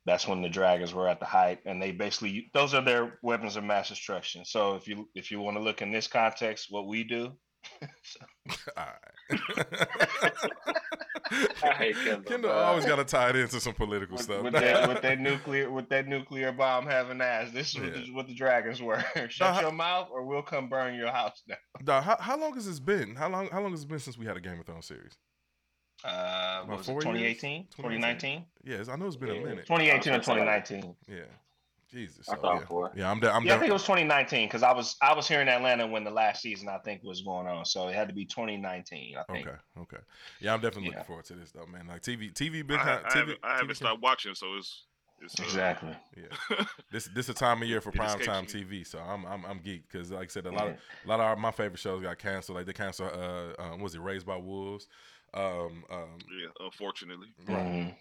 that's when the dragons were at the height, and they basically those are their weapons of mass destruction. So if you if you want to look in this context, what we do, all right. I hate Kendall, Kendall always got to tie it into some political with, stuff. with that with that nuclear with that nuclear bomb having ass, this is what, Yeah. the, what the dragons were. Shut how- your mouth, or we'll come burn your house down. Dog, how, how long has this been? How long how long has it been since we had a Game of Thrones series? Uh, what was it years? 2018, 2019, Yes, I know it's been a minute. 2018 or I was gonna say, 2019. Yeah. Jesus. I thought yeah. four. Yeah, I'm. De- I'm. Yeah, I think it was 2019 because I was I was here in Atlanta when the last season I think was going on, so it had to be 2019. I think. Okay, okay. Yeah, I'm definitely Yeah. looking forward to this though, man. Like TV, TV been I, kind I TV, haven't, I haven't TV stopped watching, so it's it's uh, Exactly. Yeah, this this a time of year for It prime time me. TV, so I'm I'm I'm geeked because like I said, a lot of a lot of our, my favorite shows got canceled. Like they canceled, uh, um, was it Raised by Wolves? Um, um, yeah, unfortunately. Mhm.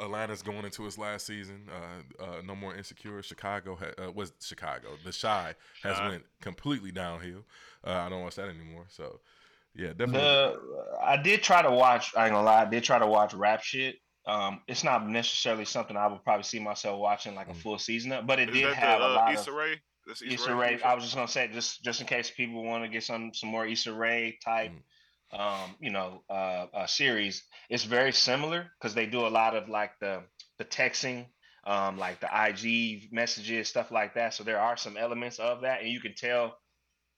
Atlanta's going into its last season. Uh, uh, no more insecure. Chicago ha- uh, was Chicago. The Chi has Chi. went completely downhill. Uh, I don't watch that anymore. So yeah, definitely. The I did try to watch. I ain't gonna lie. I did try to watch rap shit. Um, it's not necessarily something I would probably see myself watching like a Mm. full season of, but it Is did that have the a uh, lot Issa of Rae? That's Issa Rae. I was just gonna say just just in case people want to get some some more Issa Rae type, um, you know, uh, uh, series. It's very similar because they do a lot of like the the texting, um, like the IG messages, stuff like that. So there are some elements of that, and you can tell,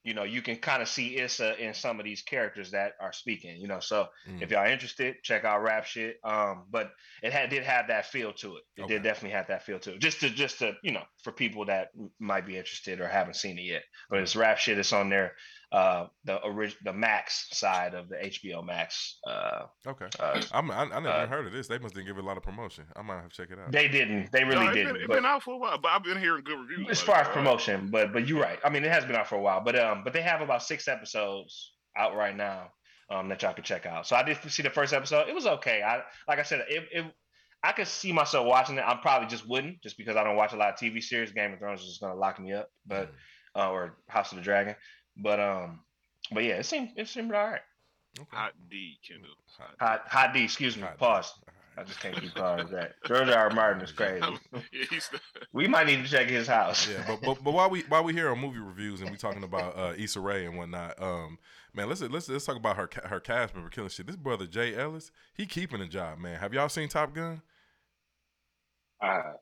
you know, you can kind of see Issa in some of these characters that are speaking. You know, so Mm. if y'all interested, check out rap shit. Um, but it had did have that feel to it. It Okay. did definitely have that feel to it. Just to just to you know for people that might be interested or haven't seen it yet. But it's rap shit. It's on there. Uh, the orig- the Max side of the HBO Max. Uh, okay. uh, I'm, I, I never uh, heard of this. They must didn't give it a lot of promotion. I might have to check it out. they didn't. They really no, it's didn't. been, it but- been out for a while, but I've been hearing good reviews. as far as that. promotion, but but you're right. I mean, it has been out for a while, but um, but they have about six episodes out right now um that y'all can check out. So I did see the first episode. It was okay. I like I said, it, it I could see myself watching it. I probably just wouldn't, just because I don't watch a lot of TV series. Game of Thrones is just gonna lock me up, but Mm. uh, or House of the Dragon. But um, but yeah, it seemed it seemed all right. Okay. Hot D, Kendall. Hot- Hot Hot D, excuse me, hot- pause. all I just can't keep calling it that. George R. R. Martin is crazy. yeah, he's We might need to check his house. Yeah, but, but but while we while we here on movie reviews and we talking about uh, Issa Rae and whatnot, um, man, let's let's let's talk about her her cast member killing shit. This brother Jay Ellis, he keeping a job, man. Have y'all seen Top Gun? Uh,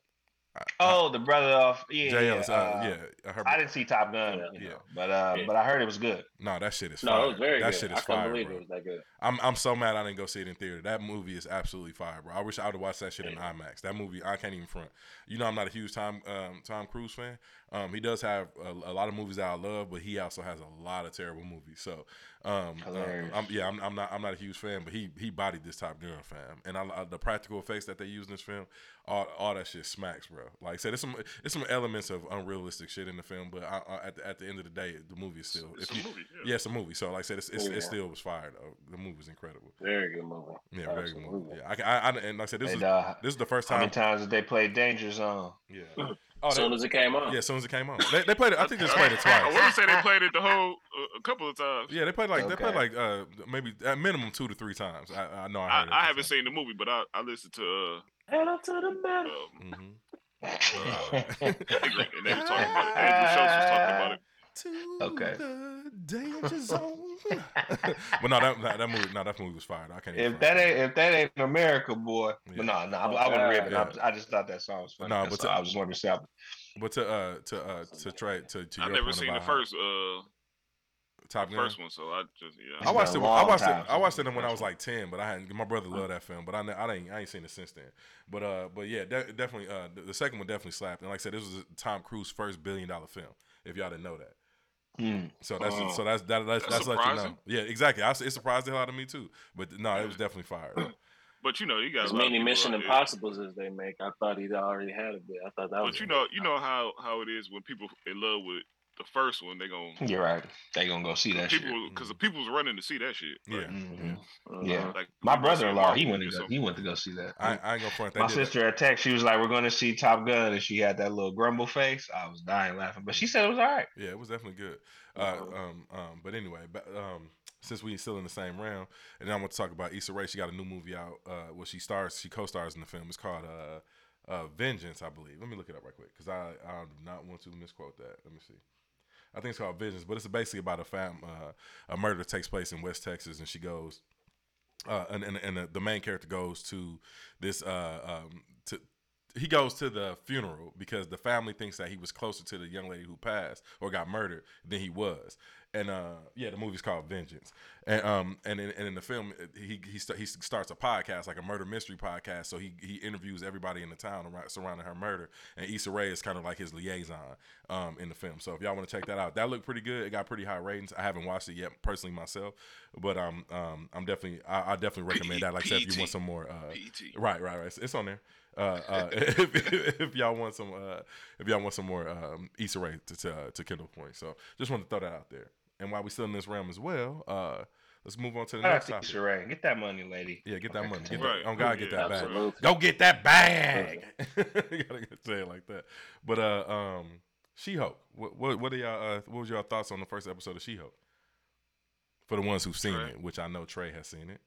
Oh, the brother off. yeah, Jay yeah, Ellis, uh, uh, yeah, her, I didn't see Top Gun, Yeah. know, but uh, Yeah. but I heard it was good. no, that shit is no, fire. it was very good. that good. shit I is couldn't fire, believe bro. it was that good. I'm I'm so mad I didn't go see it in theater. That movie is absolutely fire, bro. I wish I would have watched that shit in IMAX. That movie, I can't even front. You know, I'm not a huge Tom um, Tom Cruise fan. Um, he does have a, a lot of movies that I love, but he also has a lot of terrible movies. So, um, Hilarious. I'm, yeah, I'm, I'm not I'm not a huge fan, but he he bodied this Top Gun, fam. And I, I, the practical effects that they use in this film, all all that shit smacks, bro. bro. Like I said, it's some it's some elements of unrealistic shit in the film, but I, I, at the, at the end of the day, the movie is still It's if a movie, yeah. Yeah, it's a movie. So like I said, it's, it's, Yeah. it still was fire though. The movie was incredible. Very good movie. Yeah, very good movie. Yeah, I, I, I and like I said, this And, is uh, this is the first How time. many times did they play Danger Zone? Yeah. As Oh, soon they, as it came on. yeah, as soon as it came on, they, they played it. I think they just played it twice. I want twice. to say they played it the whole uh, a couple of times. Yeah, they played like they played like uh maybe at minimum two to three times. I, I know I I, it I haven't the seen the movie, but I, I listened to uh, Head up to the metal. um, time. and they was talking about it. Andrew Schulz was talking about it. To Okay. the danger zone. but no, that, that that movie, no, that movie was fired. I can't. If that ain't if that ain't America, boy. Yeah. But no, no, I, I wouldn't rip it. Yeah. I, I just thought that song was funny. No, but to- I was just wanting to say. But to uh to uh to try to to I've never seen the first uh Top Gun. first one, so I just yeah. I watched it. been a I long watched it. I watched it when I was like ten, but I hadn't. My brother loved that film, but I, ne- I ain't. I ain't seen it since then. But uh, but yeah, de- definitely. Uh, the, the second one definitely slapped. And like I said, this was Tom Cruise's first billion dollar film. If y'all didn't know that, Hmm. so that's Oh. so that's that, that's That's that's let you know. surprising. Yeah, exactly. I, it surprised the hell out of me too. But no, it was definitely fire. though. But you know, you got As a lot of many Mission out there- Impossibles as they make, I thought he'd already had a bit. I thought that was. But you know, you know how how it is when people in love with the first one, they gonna You're right. They gonna go see that shit. people because the people's running to see that shit. Yeah, Like, Mhm. Mhm. Yeah. like My we gonna see brother-in-law, he went to go, he went to go see that. I, I ain't gonna front. They My did that. sister at text, she was like, "We're going to see Top Gun," and she had that little grumble face. I was dying laughing, but she said it was all right. Yeah, it was definitely good. Uh, um, um, but anyway, but, um, since we still in the same round, and then I want to talk about Issa Rae. She got a new movie out. Uh, well, she stars, she co-stars in the film. It's called uh, uh, Vengeance, I believe. Let me look it up right quick because I, I do not want to misquote that. Let me see. I think it's called Visions, but it's basically about a fam, uh, a murder takes place in West Texas, and she goes, uh, and and, and the, the main character goes to this uh, um, he goes to the funeral because the family thinks that he was closer to the young lady who passed or got murdered than he was. And uh, yeah, the movie's called Vengeance. And um, and in, and in the film, he he, st- he starts a podcast like a murder mystery podcast. So he he interviews everybody in the town around, surrounding her murder. And Issa Rae is kind of like his liaison um, in the film. So if y'all want to check that out, that looked pretty good. It got pretty high ratings. I haven't watched it yet personally myself, but um um I'm definitely I, I definitely recommend that. Like I said, if you want some more uh. Right, right, right. It's, it's on there. Uh, uh, if, if y'all want some, uh, if y'all want some more um, Issa Rae to to, uh, to Kendall Point, so just want to throw that out there. And while we still in this realm as well, uh, let's move on to the Shout out next to topic. Issa Rae. Get that money, lady. Yeah, get that Okay, money. Get continue. that. Oh God, get Yeah, that bag. Go get that bag. you gotta say it like that. But uh, um, She Hulk. What what what are y'all? Uh, what was your thoughts on the first episode of She Hulk? For the ones who've seen Trey? it, which I know Trey has seen it.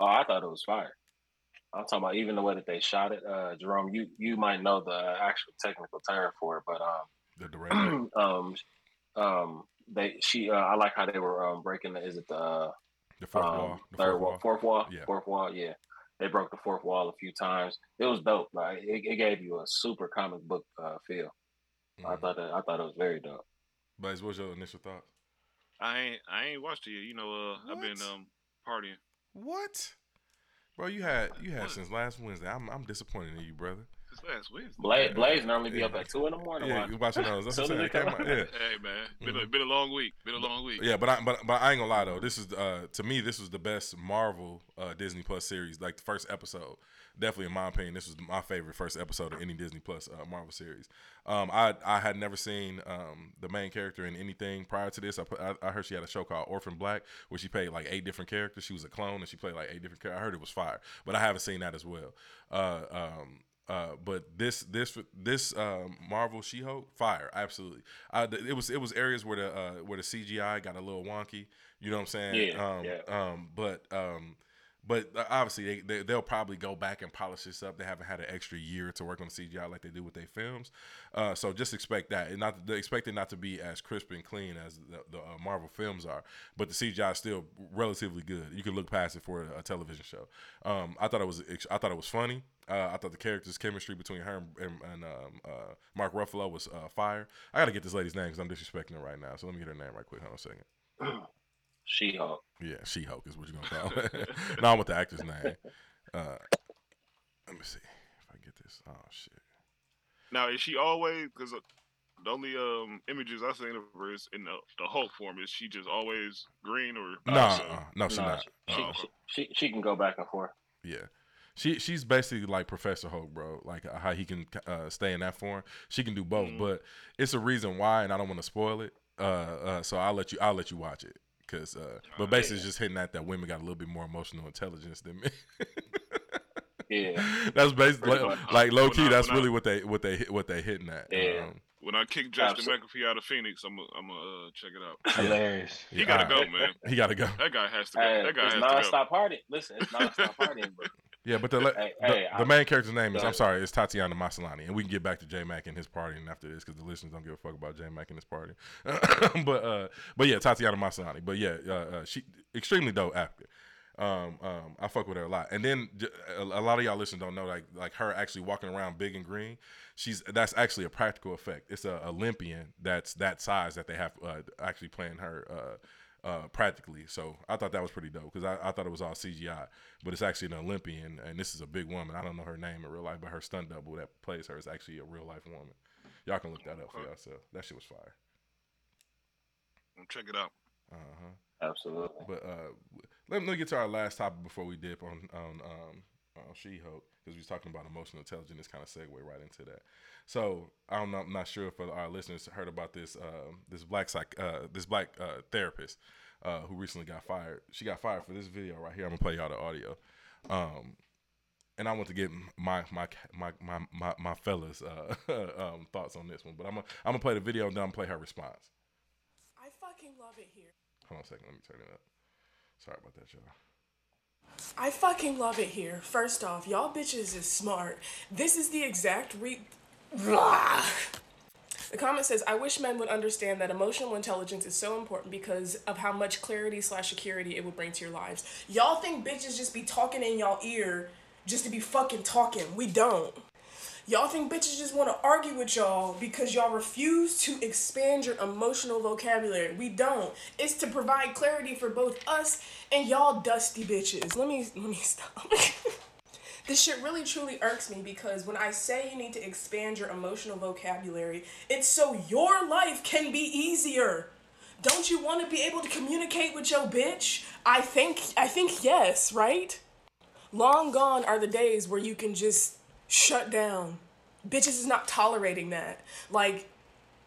Oh, I thought it was fire. I'm talking about even the way that they shot it. Uh, Jerome, you you might know the actual technical term for it, but um, The director. um, um, they she uh, I like how they were um breaking the is it the uh, The fourth um, wall. The third fourth wall, wall. fourth wall, Yeah. fourth wall, yeah. They broke the fourth wall a few times. It was dope. Like it, it gave you a super comic book uh, feel. I Mhm. thought that I thought it was very dope. But Blaze, what's your initial thoughts? I ain't I ain't watched it yet. You know, uh, I've been um partying. What? Bro, you had you had since last Wednesday. I'm I'm disappointed in you, brother. This last Wednesday. Blaze, Blaze normally be Yeah. up at two in the morning. Yeah, you watching those. That's what I'm saying. as It it came come out- out. Yeah. Hey man, been a Mhm. been a long week. Been a long week. Yeah, but I but but I ain't gonna lie though. This is uh to me this was the best Marvel uh Disney Plus series. Like the first episode, definitely in my opinion, this was my favorite first episode of any Disney Plus uh, Marvel series. Um, I I had never seen um the main character in anything prior to this. I put, I, I heard she had a show called Orphan Black where she played like eight different characters. She was a clone and she played like eight different characters. I heard it was fire, but I haven't seen that as well. Uh um. Uh, but this this this um, Marvel She Hulk fire absolutely. Uh, th- it was it was areas where the uh, where the CGI got a little wonky. You know what I'm saying? Yeah, um, yeah. Um, but um, but uh, obviously they, they they'll probably go back and polish this up. They haven't had an extra year to work on the CGI like they do with their films. Uh, so just expect that, and not expect it not to be as crisp and clean as the, the uh, Marvel films are. But the CGI is still relatively good. You can look past it for a, a television show. Um, I thought it was I thought it was funny. Uh, I thought the characters' chemistry between her and, and, and um, uh, Mark Ruffalo was uh, fire. I got to get this lady's name because I'm disrespecting her right now. So let me get her name right quick. Hold on a second. She Hulk. Yeah, She Hulk is what you're gonna call it. no, I'm with the actor's name. Uh, let me see if I get this. Oh shit. Now is she always because the only um images I've seen of her is in the, the Hulk form. Is she just always green or No, so- uh, no, she's Nah, not. she, Uh, she, she she can go back and forth. yeah, She she's basically like Professor Hulk, bro. Like uh, how he can uh, stay in that form. She can do both, mm. but it's a reason why, and I don't want to spoil it. Uh, uh, so I'll let you I'll let you watch it because. Uh, but basically, it's just hitting at that women got a little bit more emotional intelligence than men. yeah, that's basically like, like low key. That's really what they what they what they hitting at. Yeah. Um, when I kick Justin McAfee out of Phoenix, I'm gonna I'm uh, check it out. Hilarious. He yeah, gotta go, man. He gotta go. That guy has to go. Hey, that guy it's has non-stop party. Listen, it's non-stop partying, bro. Yeah, but the hey, the, hey, the main character's name is I'm sorry, it's Tatiana Maslany, and we can get back to J Mac and his party and after this because the listeners don't give a fuck about J Mac and his party. but uh, but yeah, Tatiana Maslany. But yeah, uh, uh, she extremely dope actor. Um, um, I fuck with her a lot. And then a, a lot of y'all listen don't know like like her actually walking around big and green. She's that's actually a practical effect. It's a Olympian that's that size that they have uh, actually playing her. Uh, practically. So I thought that was pretty dope because I, I, thought it was all CGI, but it's actually an Olympian, and this is a big woman. I don't know her name in real life, but her stunt double that plays her is actually a real life woman. Y'all can look that up for yourself. That shit was fire. Check it out. Uh huh. Absolutely. But uh, let me get to our last topic before we dip on on um, on She Hulk because we was talking about emotional intelligence. This kind of segue right into that. So I don't know. I'm not sure if our listeners heard about this uh, this black psych uh, this black uh, therapist uh, who recently got fired. She got fired for this video right here. I'm gonna play y'all the audio. Um, and I want to get my my my my my, my fellas uh, um, thoughts on this one. But I'm gonna I'm gonna play the video and then I'm gonna play her response. I fucking love it here. Hold on a second. Let me turn it up. Sorry about that, y'all. I fucking love it here. First off, y'all bitches is smart. This is the exact re. Blah. The comment says, I wish men would understand that emotional intelligence is so important because of how much clarity slash security it would bring to your lives. Y'all think bitches just be talking in y'all ear just to be fucking talking. We don't. Y'all think bitches just want to argue with y'all because y'all refuse to expand your emotional vocabulary. We don't. It's to provide clarity for both us and y'all dusty bitches. Let me let me stop. this shit really truly irks me because when I say you need to expand your emotional vocabulary, it's so your life can be easier. Don't you want to be able to communicate with your bitch? I think I think yes, right? Long gone are the days where you can just shut down. Bitches is not tolerating that. Like,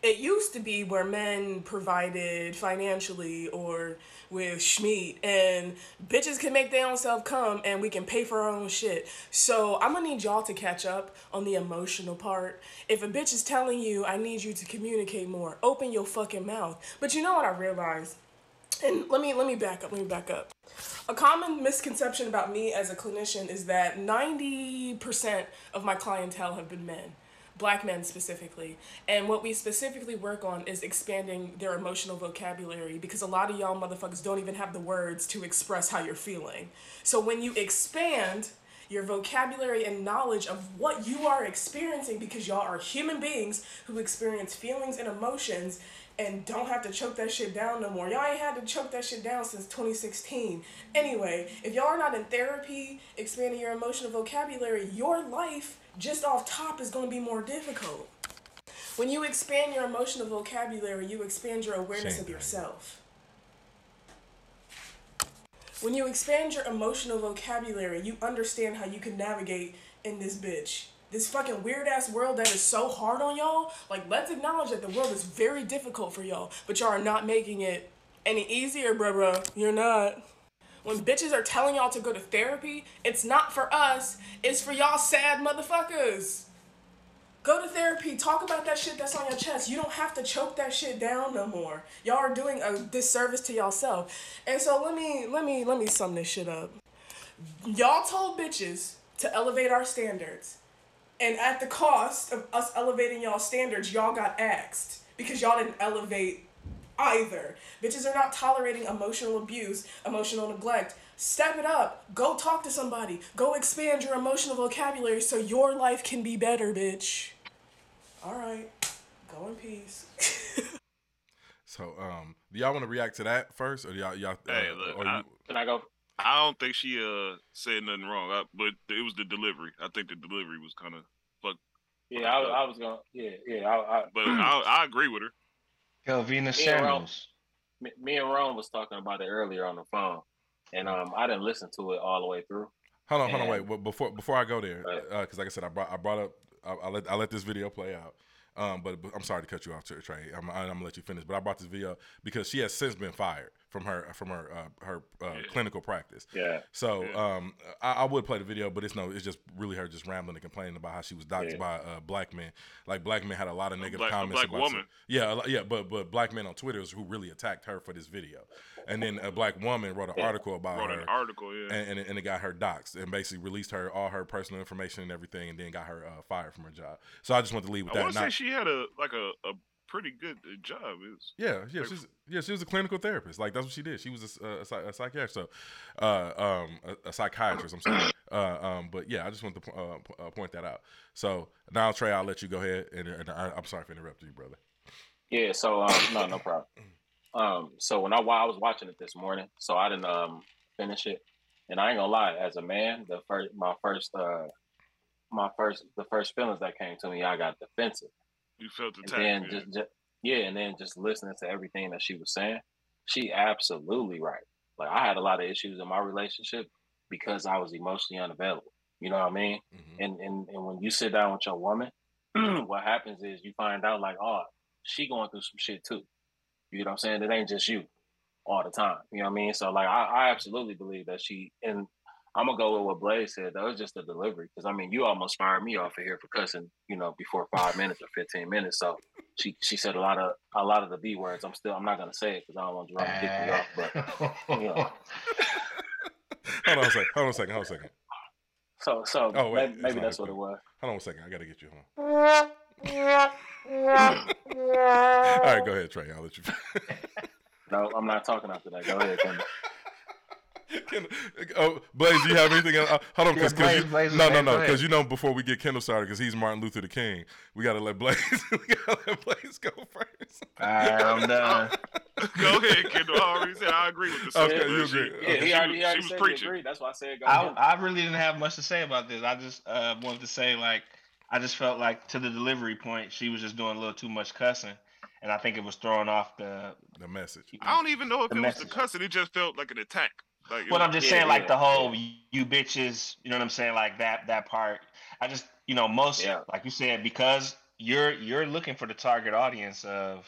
it used to be where men provided financially or with Schmeat and bitches can make their own self come and we can pay for our own shit. So I'm gonna need y'all to catch up on the emotional part. If a bitch is telling you I need you to communicate more, open your fucking mouth. But you know what I realized? And let me let me back up, let me back up. A common misconception about me as a clinician is that 90% of my clientele have been men, black men specifically. And what we specifically work on is expanding their emotional vocabulary because a lot of y'all motherfuckers don't even have the words to express how you're feeling. So when you expand your vocabulary and knowledge of what you are experiencing because y'all are human beings who experience feelings and emotions and don't have to choke that shit down no more. Y'all ain't had to choke that shit down since 2016. Anyway, if y'all are not in therapy, expanding your emotional vocabulary, your life just off top is going to be more difficult. When you expand your emotional vocabulary, you expand your awareness Shame, of yourself. When you expand your emotional vocabulary, you understand how you can navigate in this bitch this fucking weird ass world that is so hard on y'all, like let's acknowledge that the world is very difficult for y'all, but y'all are not making it any easier, bruh, bruh. You're not. When bitches are telling y'all to go to therapy, it's not for us, it's for y'all sad motherfuckers. Go to therapy, talk about that shit that's on your chest. You don't have to choke that shit down no more. Y'all are doing a disservice to yourself. And so let me let me let me sum this shit up. Y'all told bitches to elevate our standards and at the cost of us elevating y'all standards, y'all got axed because y'all didn't elevate either. Bitches are not tolerating emotional abuse, emotional neglect. Step it up. Go talk to somebody. Go expand your emotional vocabulary so your life can be better, bitch. All right. Go in peace. so, um, do y'all want to react to that first, or y'all y'all? Uh, hey, look, I, you... can I go? I don't think she uh said nothing wrong, I, but it was the delivery. I think the delivery was kind of fuck. Yeah, I, I, was gonna. Yeah, yeah. I, I but I, I agree with her. Kelvina Samuels. Me, me and Ron was talking about it earlier on the phone, and um, I didn't listen to it all the way through. Hold on, hold on, wait. Well, before before I go there, because uh, like I said, I brought I brought up I, I let I let this video play out. Um, but, but, I'm sorry to cut you off, Trey. I'm, I'm, gonna let you finish. But I brought this video because she has since been fired from her from her uh, her uh, yeah. clinical practice. Yeah. So yeah. Um, I, I, would play the video, but it's no, it's just really her just rambling and complaining about how she was doxxed yeah. by uh, black men. Like black men had a lot of negative black, comments. about woman. Some, yeah, yeah, but but black men on Twitter is who really attacked her for this video, and then a black woman wrote an article about wrote her. an article, yeah, and, and, and, it got her doxxed and basically released her all her personal information and everything, and then got her uh, fired from her job. So I just want to leave with I that. I say she had a like a, a pretty good uh, job. Is yeah, yeah, like, she's yeah, she was a clinical therapist. Like that's what she did. She was a, a, a psychiatrist, so uh, um, a, a, psychiatrist. I'm sorry, uh, um, but yeah, I just want to uh, uh, point that out. So now, Trey, I'll let you go ahead, and, and I, am sorry for interrupting you, brother. Yeah, so um, no, no problem. Um, so when I while I was watching it this morning, so I didn't um finish it, and I ain't gonna lie, as a man, the first my first uh my first the first feelings that came to me, I got defensive. You felt attacked. And then just, just yeah, and then just listening to everything that she was saying, she absolutely right. Like I had a lot of issues in my relationship because I was emotionally unavailable. You know what I mean? Mm-hmm. And, and and when you sit down with your woman, what happens is you find out like, oh, she going through some shit too. You know what I'm saying? It ain't just you all the time. You know what I mean? So like I, I absolutely believe that she and I'm gonna go with what Blaze said. That was just the delivery, because I mean, you almost fired me off of here for cussing, you know, before five minutes or fifteen minutes. So she she said a lot of a lot of the B words. I'm still I'm not gonna say it because I don't want Jerome to kick me off. But you know. hold on a second. Hold on a second. Hold on a second. So so oh, wait, maybe, maybe that's what it was. Hold on a second. I gotta get you home. All right, go ahead, Trey. I'll let you. no, I'm not talking after that. Go ahead, Kendall. Kendall, oh, Blaze, do you have anything? Else? Uh, hold on, because yeah, no, no, no, because you know before we get Kendall started, because he's Martin Luther the King, we gotta let Blaze, we gotta let Blaze go first. All right, I'm done. go ahead, Kendall. I already said I agree with this. Okay, you agree? Yeah, he already, he already she said preaching. he agreed. That's why I said go I, I, really didn't have much to say about this. I just uh, wanted to say like I just felt like to the delivery point, she was just doing a little too much cussing and I think it was throwing off the the message. I don't even know if it message. was the cussing; it just felt like an attack. Like, well, I'm just saying, like the whole you bitches, you know what I'm saying, like that that part. I just, you know, most yeah. like you said, because you're you're looking for the target audience of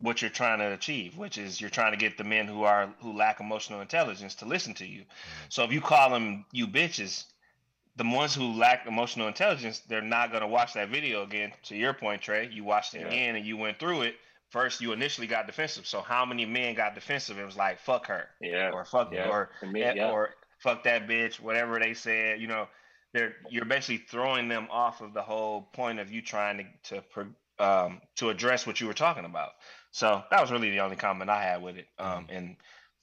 what you're trying to achieve, which is you're trying to get the men who are who lack emotional intelligence to listen to you. Mm-hmm. So if you call them you bitches, the ones who lack emotional intelligence, they're not gonna watch that video again. To your point, Trey, you watched it yeah. again and you went through it first you initially got defensive. So how many men got defensive? It was like fuck her, yeah, or fuck yeah. or me, yeah. or fuck that bitch, whatever they said. You know, they're you're basically throwing them off of the whole point of you trying to to um, to address what you were talking about. So that was really the only comment I had with it. Um, mm-hmm. and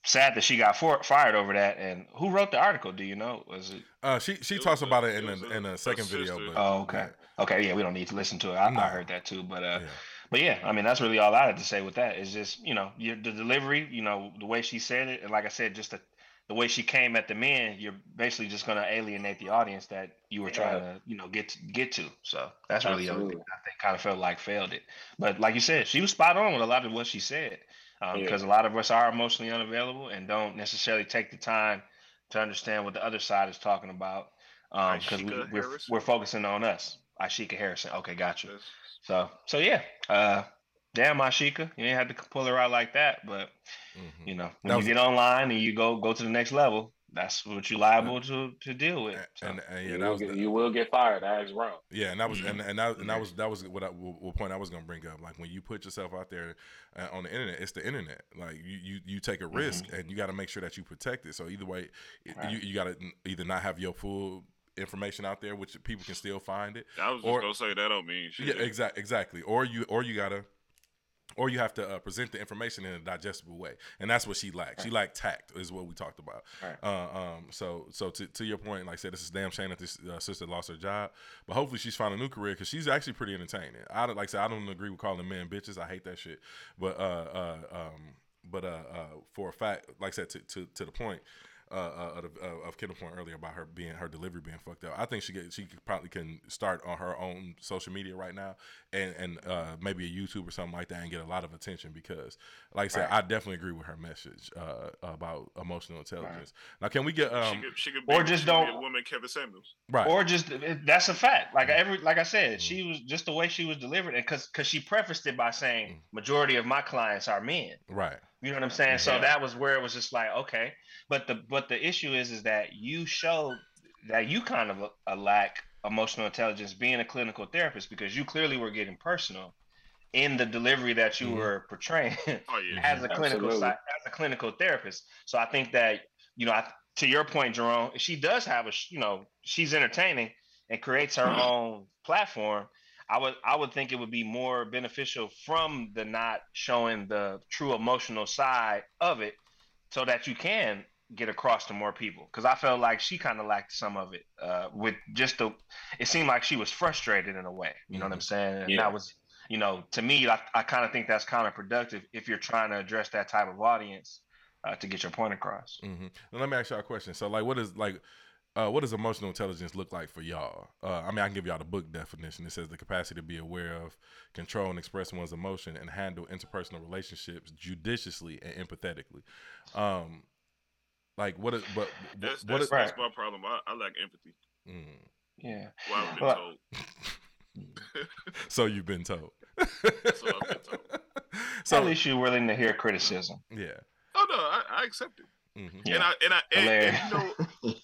sad that she got for, fired over that. And who wrote the article? Do you know? Was it? Uh, she she it talks about a, it in a, in a second video. But, oh, okay, okay, yeah, we don't need to listen to it. I, no. I heard that too, but uh, yeah but yeah, I mean that's really all I had to say with that. Is just you know your, the delivery, you know the way she said it, and like I said, just the the way she came at the men, you're basically just going to alienate the audience that you were trying to you know get to, get to. So that's really the only thing I think kind of felt like failed it. But like you said, she was spot on with a lot of what she said because um, yeah. a lot of us are emotionally unavailable and don't necessarily take the time to understand what the other side is talking about because um, we, are we're, we're focusing on us. Ashika Harrison. Okay, gotcha. Yes. So so yeah, uh, damn Ashika, you ain't have to pull her out like that, but mm-hmm. you know when that you get online and you go go to the next level, that's what you're liable to to deal with. So. And, and, yeah, you, that was get, the, you will get fired. That's wrong. Yeah, and that was and, and that and that was that was what I, what point I was gonna bring up. Like when you put yourself out there uh, on the internet, it's the internet. Like you you, you take a risk mm-hmm. and you got to make sure that you protect it. So either way, right. you you got to either not have your full information out there, which people can still find it. I was just gonna say that don't mean shit. Yeah, exactly, exactly. Or you, or you gotta, or you have to uh, present the information in a digestible way, and that's what she lacked. Right. She lacked tact, is what we talked about. Right. Uh, um, so, so to, to your point, like I said, this is damn shame that this uh, sister lost her job, but hopefully she's found a new career because she's actually pretty entertaining. I like I said, I don't agree with calling men bitches. I hate that shit, but uh, uh, um, but uh, uh, for a fact, like I said, to, to, to the point, uh, uh, uh, of Kendall point earlier about her being her delivery being fucked up. I think she get, she probably can start on her own social media right now and and uh, maybe a YouTube or something like that and get a lot of attention because, like I said, right. I definitely agree with her message uh, about emotional intelligence. Right. Now, can we get um, she could, she could or just don't a woman Kevin Samuels, right? Or just that's a fact. Like every like I said, mm-hmm. she was just the way she was delivered, and because because she prefaced it by saying mm-hmm. majority of my clients are men, right? You know what I'm saying? Yeah. So that was where it was just like, okay. But the but the issue is is that you showed that you kind of a, a lack emotional intelligence being a clinical therapist because you clearly were getting personal in the delivery that you mm-hmm. were portraying oh, yeah. as a clinical as a clinical therapist. So I think that you know, I, to your point, Jerome, she does have a you know she's entertaining and creates her mm-hmm. own platform. I would I would think it would be more beneficial from the not showing the true emotional side of it, so that you can get across to more people. Because I felt like she kind of lacked some of it uh, with just the. It seemed like she was frustrated in a way. You know mm-hmm. what I'm mm-hmm. saying? And yeah. that was, you know, to me, I, I kind of think that's counterproductive if you're trying to address that type of audience uh, to get your point across. Mm-hmm. let me ask y'all a question. So, like, what is like uh, what does emotional intelligence look like for y'all? Uh, I mean, I can give y'all the book definition. It says the capacity to be aware of, control, and express one's emotion, and handle interpersonal relationships judiciously and empathetically. Um, like what is but that's, what that's, is, that's my problem. I, I lack empathy. Mm. Yeah. Well, I've been well, told. so you've been told. so I've been told. So, At least you're willing to hear criticism. Yeah. Oh no, I, I accept it. Mm-hmm. Yeah. And I and I and, and, you know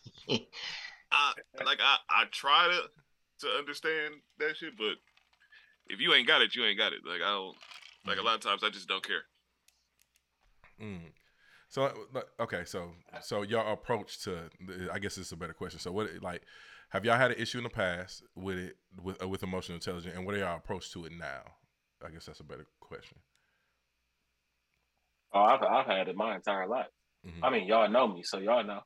I like I, I try to to understand that shit, but if you ain't got it, you ain't got it. Like I don't like a mm-hmm. lot of times I just don't care. Mm. So okay, so so your approach to I guess it's a better question. So what like have y'all had an issue in the past with it with uh, with emotional intelligence, and what are y'all approach to it now? I guess that's a better question. Oh, I've I've had it my entire life. Mm-hmm. I mean, y'all know me, so y'all know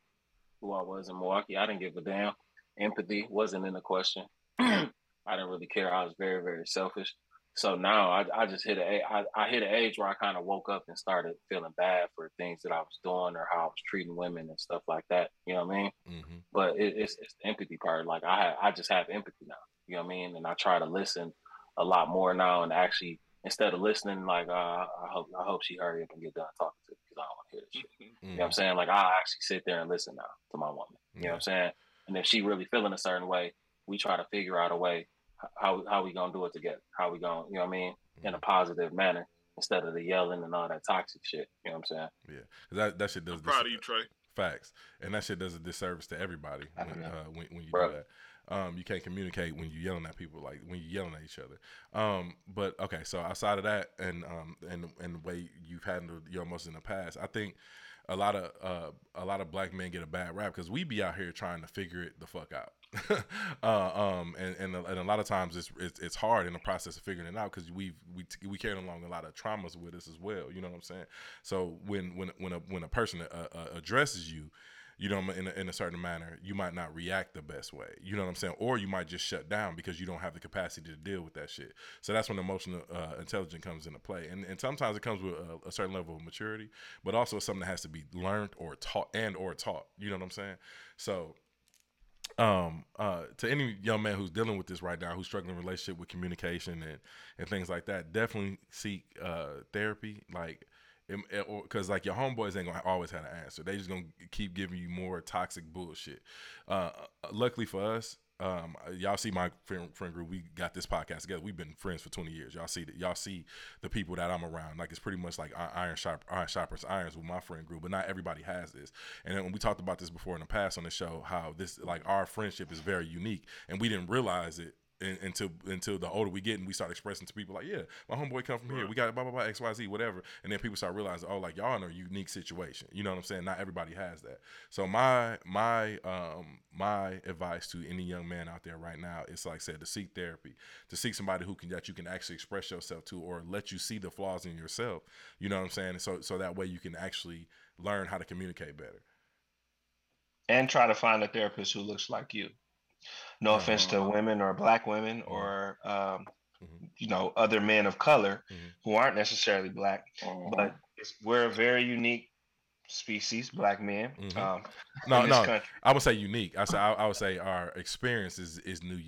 who I was in Milwaukee. I didn't give a damn. Empathy wasn't in the question. I didn't really care. I was very, very selfish. So now I, I just hit a I, I hit an age where I kind of woke up and started feeling bad for things that I was doing or how I was treating women and stuff like that. You know what I mean? Mm-hmm. But it, it's it's the empathy part. Like I have, I just have empathy now. You know what I mean? And I try to listen a lot more now and actually instead of listening like uh, I hope I hope she hurry up and get done talking to because I don't want to hear this shit. Mm-hmm. You know what I'm saying? Like I actually sit there and listen now to my woman. You know what I'm saying? And if she really feeling a certain way, we try to figure out a way how how we gonna do it together. How we gonna you know what I mean in a positive manner instead of the yelling and all that toxic shit. You know what I'm saying? Yeah, that that shit does. I'm proud of you, Trey. Facts, and that shit does a disservice to everybody when, uh, when, when you Bro. do that. Um, you can't communicate when you're yelling at people, like when you're yelling at each other. Um, but okay, so outside of that, and um, and and the way you've handled your emotions in the past, I think a lot of uh, a lot of black men get a bad rap because we be out here trying to figure it the fuck out. uh, um, and, and and a lot of times it's, it's, it's hard in the process of figuring it out because we we we carry along a lot of traumas with us as well. You know what I'm saying? So when when when a when a person uh, uh, addresses you you know, in a, in a certain manner, you might not react the best way. You know what I'm saying? Or you might just shut down because you don't have the capacity to deal with that shit. So that's when emotional uh, intelligence comes into play. And, and sometimes it comes with a, a, certain level of maturity, but also something that has to be learned or taught and or taught. You know what I'm saying? So um uh to any young man who's dealing with this right now who's struggling in relationship with communication and and things like that definitely seek uh therapy like because like your homeboys ain't gonna always have an answer. They just gonna keep giving you more toxic bullshit. Uh, uh, luckily for us, um, y'all see my friend, friend group. We got this podcast together. We've been friends for twenty years. Y'all see that. Y'all see the people that I'm around. Like it's pretty much like iron sharp, iron sharpens irons with my friend group. But not everybody has this. And then we talked about this before in the past on the show, how this like our friendship is very unique, and we didn't realize it until until the older we get and we start expressing to people like, yeah, my homeboy come from here. We got blah blah blah X Y Z whatever, and then people start realizing, oh, like y'all in a unique situation. You know what I'm saying? Not everybody has that. So my my um my advice to any young man out there right now is like I said to seek therapy, to seek somebody who can that you can actually express yourself to or let you see the flaws in yourself. You know what I'm saying? So so that way you can actually learn how to communicate better. And try to find a therapist who looks like you. No offense to women or black women or um, mm-hmm. you know other men of color mm-hmm. who aren't necessarily black, but we're a very unique species, black men. Mm-hmm. Um, no, no. Country. I would say unique. I say I, I, would say our experience is is new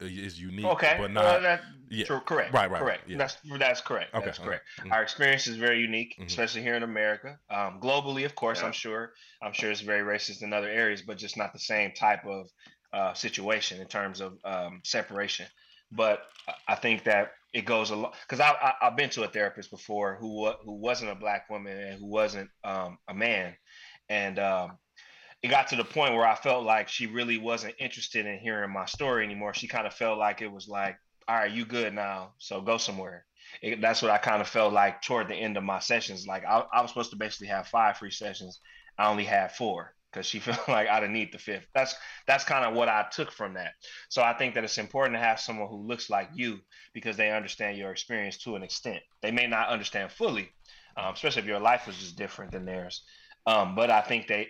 is unique. Okay, but not well, that, yeah, true, correct. Right, right, correct. Yeah. That's that's correct. Okay, that's correct. Mm-hmm. Our experience is very unique, mm-hmm. especially here in America. Um, globally, of course, yeah. I'm sure. I'm sure it's very racist in other areas, but just not the same type of uh, situation in terms of um, separation. But I think that it goes a lot because I, I have been to a therapist before who who wasn't a black woman and who wasn't um, a man, and um, it got to the point where I felt like she really wasn't interested in hearing my story anymore. She kind of felt like it was like, all right, you good now, so go somewhere. It, that's what I kind of felt like toward the end of my sessions. Like I, I was supposed to basically have five free sessions. I only had four because she felt like I didn't need the fifth. That's that's kind of what I took from that. So I think that it's important to have someone who looks like you because they understand your experience to an extent. They may not understand fully, um, especially if your life was just different than theirs. Um, but I think they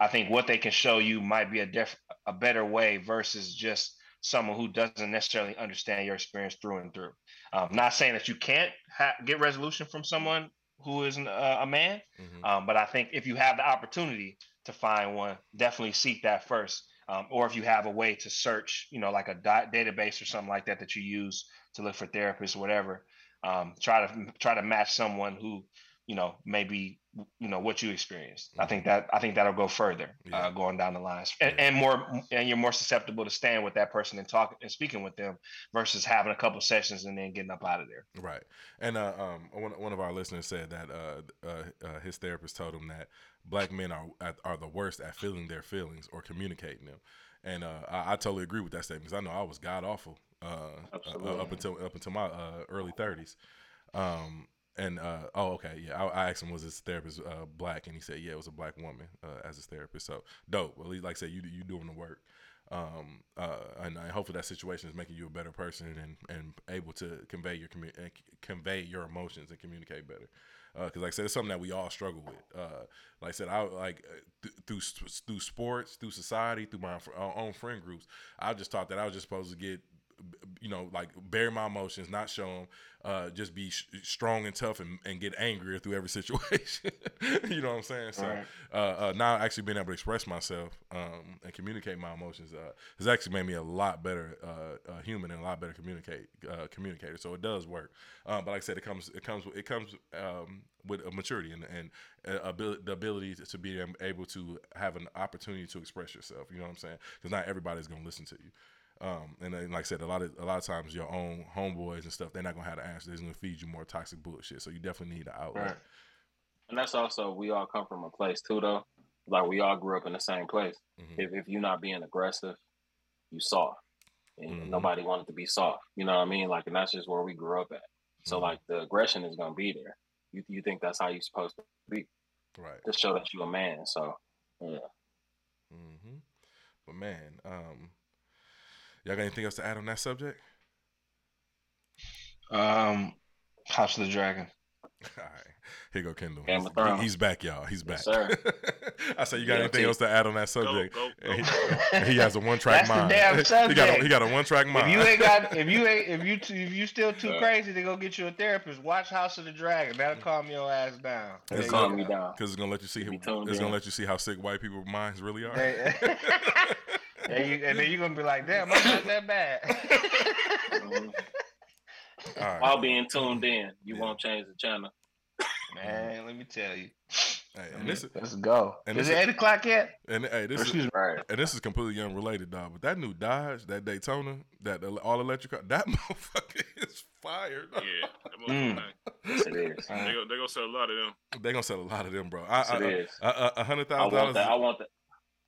I think what they can show you might be a diff- a better way versus just someone who doesn't necessarily understand your experience through and through. Um, not saying that you can't ha- get resolution from someone who is uh, a man, mm-hmm. um, but I think if you have the opportunity to find one, definitely seek that first. Um, or if you have a way to search, you know, like a database or something like that that you use to look for therapists or whatever, um, try to try to match someone who you know maybe you know what you experienced. Mm-hmm. I think that I think that'll go further yeah. uh, going down the lines, and, yeah. and, more and you're more susceptible to staying with that person and talking and speaking with them versus having a couple sessions and then getting up out of there. Right, and uh, um, one one of our listeners said that uh, uh, uh his therapist told him that black men are are the worst at feeling their feelings or communicating them, and uh, I, I, totally agree with that statement because I know I was god awful up until up until my early thirties. Um, and uh, oh, okay, yeah. I, I, asked him was his therapist uh, black, and he said yeah, it was a black woman uh, as his therapist. So dope. Well, like I said, you you doing the work, um, uh, and, and, hopefully that situation is making you a better person and, and able to convey your commu- convey your emotions and communicate better. Because uh, like I said, it's something that we all struggle with. Uh, like I said, I like th- through through sports, through society, through my own friend groups. I just thought that I was just supposed to get you know, like bury my emotions, not show them, uh, just be sh- strong and tough and, and get angrier through every situation. you know what I'm saying? So right. uh, uh, now actually being able to express myself um, and communicate my emotions uh, has actually made me a lot better uh, uh, human and a lot better communicate communicator. So it does work. Um, but like I said, it comes it comes it comes um, with a maturity and, and ability, the ability to be able to have an opportunity to express yourself. You know what I'm saying? Because not everybody's gonna listen to you. Um, and then, like I said, a lot of a lot of times your own homeboys and stuff, they're not gonna have the answer. They're gonna feed you more toxic bullshit. So you definitely need an outlet. Right. And that's also we all come from a place too, though. Like we all grew up in the same place. Mm-hmm. If if you're not being aggressive, you soft, and mm-hmm. nobody wanted to be soft. You know what I mean? Like, and that's just where we grew up at. So mm-hmm. like the aggression is gonna be there. You you think that's how you're supposed to be, right? To show that you're a man. So yeah. Mm-hmm. But man, um, Y'all got anything else to add on that subject? Um, House of the Dragon. All right, here go Kendall. He's, he's back, y'all. He's back. Yes, I said, you got yeah, anything else to add on that subject? Go, go, go. He, he, has a one track mind. damn subject. he got a, he got a one track mind. If you ain't got, if you ain't, if you if you still too uh, crazy to go get you a therapist, watch House of the Dragon. That'll calm your ass down. It's calm me down because it's gonna let you see. him. It's gonna let you see how sick white people minds really are. And, you, and then you're gonna be like, damn, I'm not that bad. right. While being tuned in, you yeah. won't change the channel. Man, let me tell you. Hey, and this is, let's go. And is it eight o'clock yet? And hey, this is right. And this is completely unrelated, dog. But that new Dodge, that Daytona, that all electric car, that motherfucker is fire. Dog. Yeah, mm. yes, it is. They gonna, they gonna sell a lot of them. They're gonna sell a lot of them, bro. I, yes, I, it is. A hundred thousand dollars. I want that.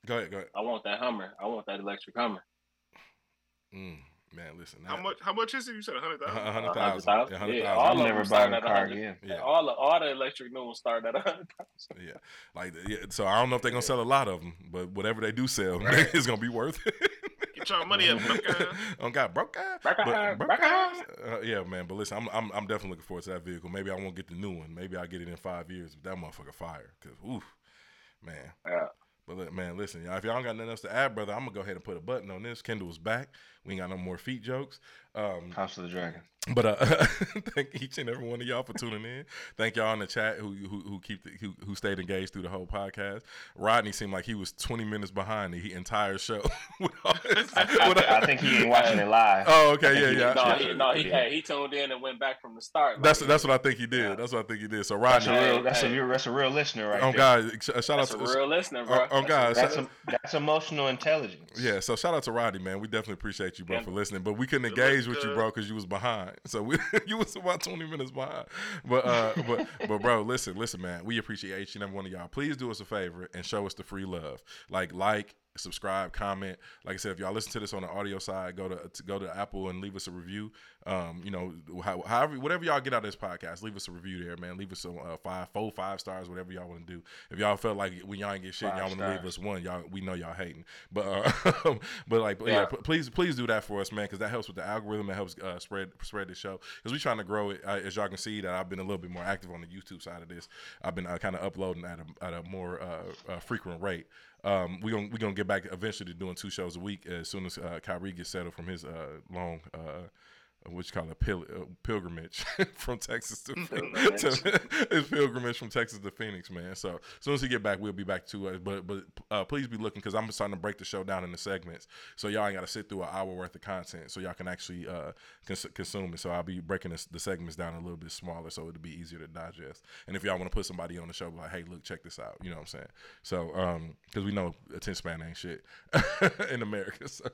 Go ahead, go ahead. I want that Hummer. I want that electric Hummer. Mm, man, listen. How much? How much is it? You said a hundred thousand. A hundred thousand. A hundred thousand. all never buying a car again. Yeah. All the all the electric new ones start at a hundred thousand. Yeah, like yeah. So I don't know if they're gonna sell a lot of them, but whatever they do sell, right. it's gonna be worth it. Get your money up, broke On God, broke guy. Broke broke uh, Yeah, man. But listen, I'm, I'm I'm definitely looking forward to that vehicle. Maybe I won't get the new one. Maybe I'll get it in five years. But that motherfucker fire. Cause oof, man. Yeah. But man, listen, y'all. If y'all don't got nothing else to add, brother, I'm gonna go ahead and put a button on this. Kendall's back. We ain't got no more feet jokes. Um, House of the Dragon. But uh, thank each and every one of y'all for tuning in. Thank y'all in the chat who who, who keep the, who, who stayed engaged through the whole podcast. Rodney seemed like he was twenty minutes behind the entire show. I, I, I, think he ain't watching it live. Oh, okay, yeah, yeah. No, he, no, he, hey, he tuned in and went back from the start. That's like, that's what I think he did. Yeah. That's what I think he did. So Rodney, that's a real, that's, hey. a, that's a real listener, right? On God, shout that's out to a real listener, bro. On, guys, that's, a, that's emotional intelligence. Yeah, so shout out to Rodney, man. We definitely appreciate you, bro, yeah. for listening. But we couldn't engage with you, bro, because you was behind. So we you was about 20 minutes behind. But uh but but bro, listen, listen, man. We appreciate each and every one of y'all. Please do us a favor and show us the free love. Like like subscribe, comment. Like I said, if y'all listen to this on the audio side, go to, to go to Apple and leave us a review. Um, you know, how, however, whatever y'all get out of this podcast, leave us a review there, man. Leave us some uh, five, four, five stars, whatever y'all want to do. If y'all felt like when y'all ain't get shit, you y'all want to leave us one, y'all we know y'all hating. But uh, but like, yeah. yeah, please please do that for us, man, because that helps with the algorithm. That helps uh, spread spread the show because we trying to grow it. Uh, as y'all can see, that I've been a little bit more active on the YouTube side of this. I've been uh, kind of uploading at a at a more uh, frequent rate. Um, we're gonna we gonna get back eventually to doing two shows a week as soon as uh, Kyrie gets settled from his uh, long uh, what you call a pil- uh, pilgrimage from Texas to, to his pilgrimage from Texas to Phoenix, man. So as soon as he get back, we'll be back to us. But but uh, please be looking because I'm starting to break the show down into segments, so y'all ain't got to sit through an hour worth of content, so y'all can actually uh, cons- consume it. So I'll be breaking this, the segments down a little bit smaller, so it'll be easier to digest. And if y'all want to put somebody on the show, like, hey, look, check this out. You know what I'm saying? So um, because we know attention span ain't shit in America. So,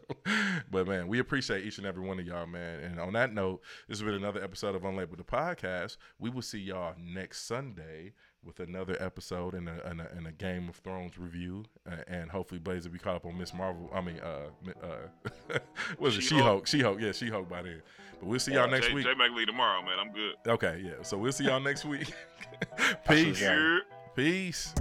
but man, we appreciate each and every one of y'all, man. And on that note, this has been another episode of Unlabeled the Podcast. We will see y'all next Sunday with another episode and a, and a, and a Game of Thrones review, uh, and hopefully Blaze will be caught up on Ms. Marvel. I mean, uh, uh, what is it? She Hulk. She Hulk. Yeah, She Hulk by then. But we'll see y'all next Jay, week. Jay McLean tomorrow, man. I'm good. Okay, yeah. So we'll see y'all next week. Peace. Peace.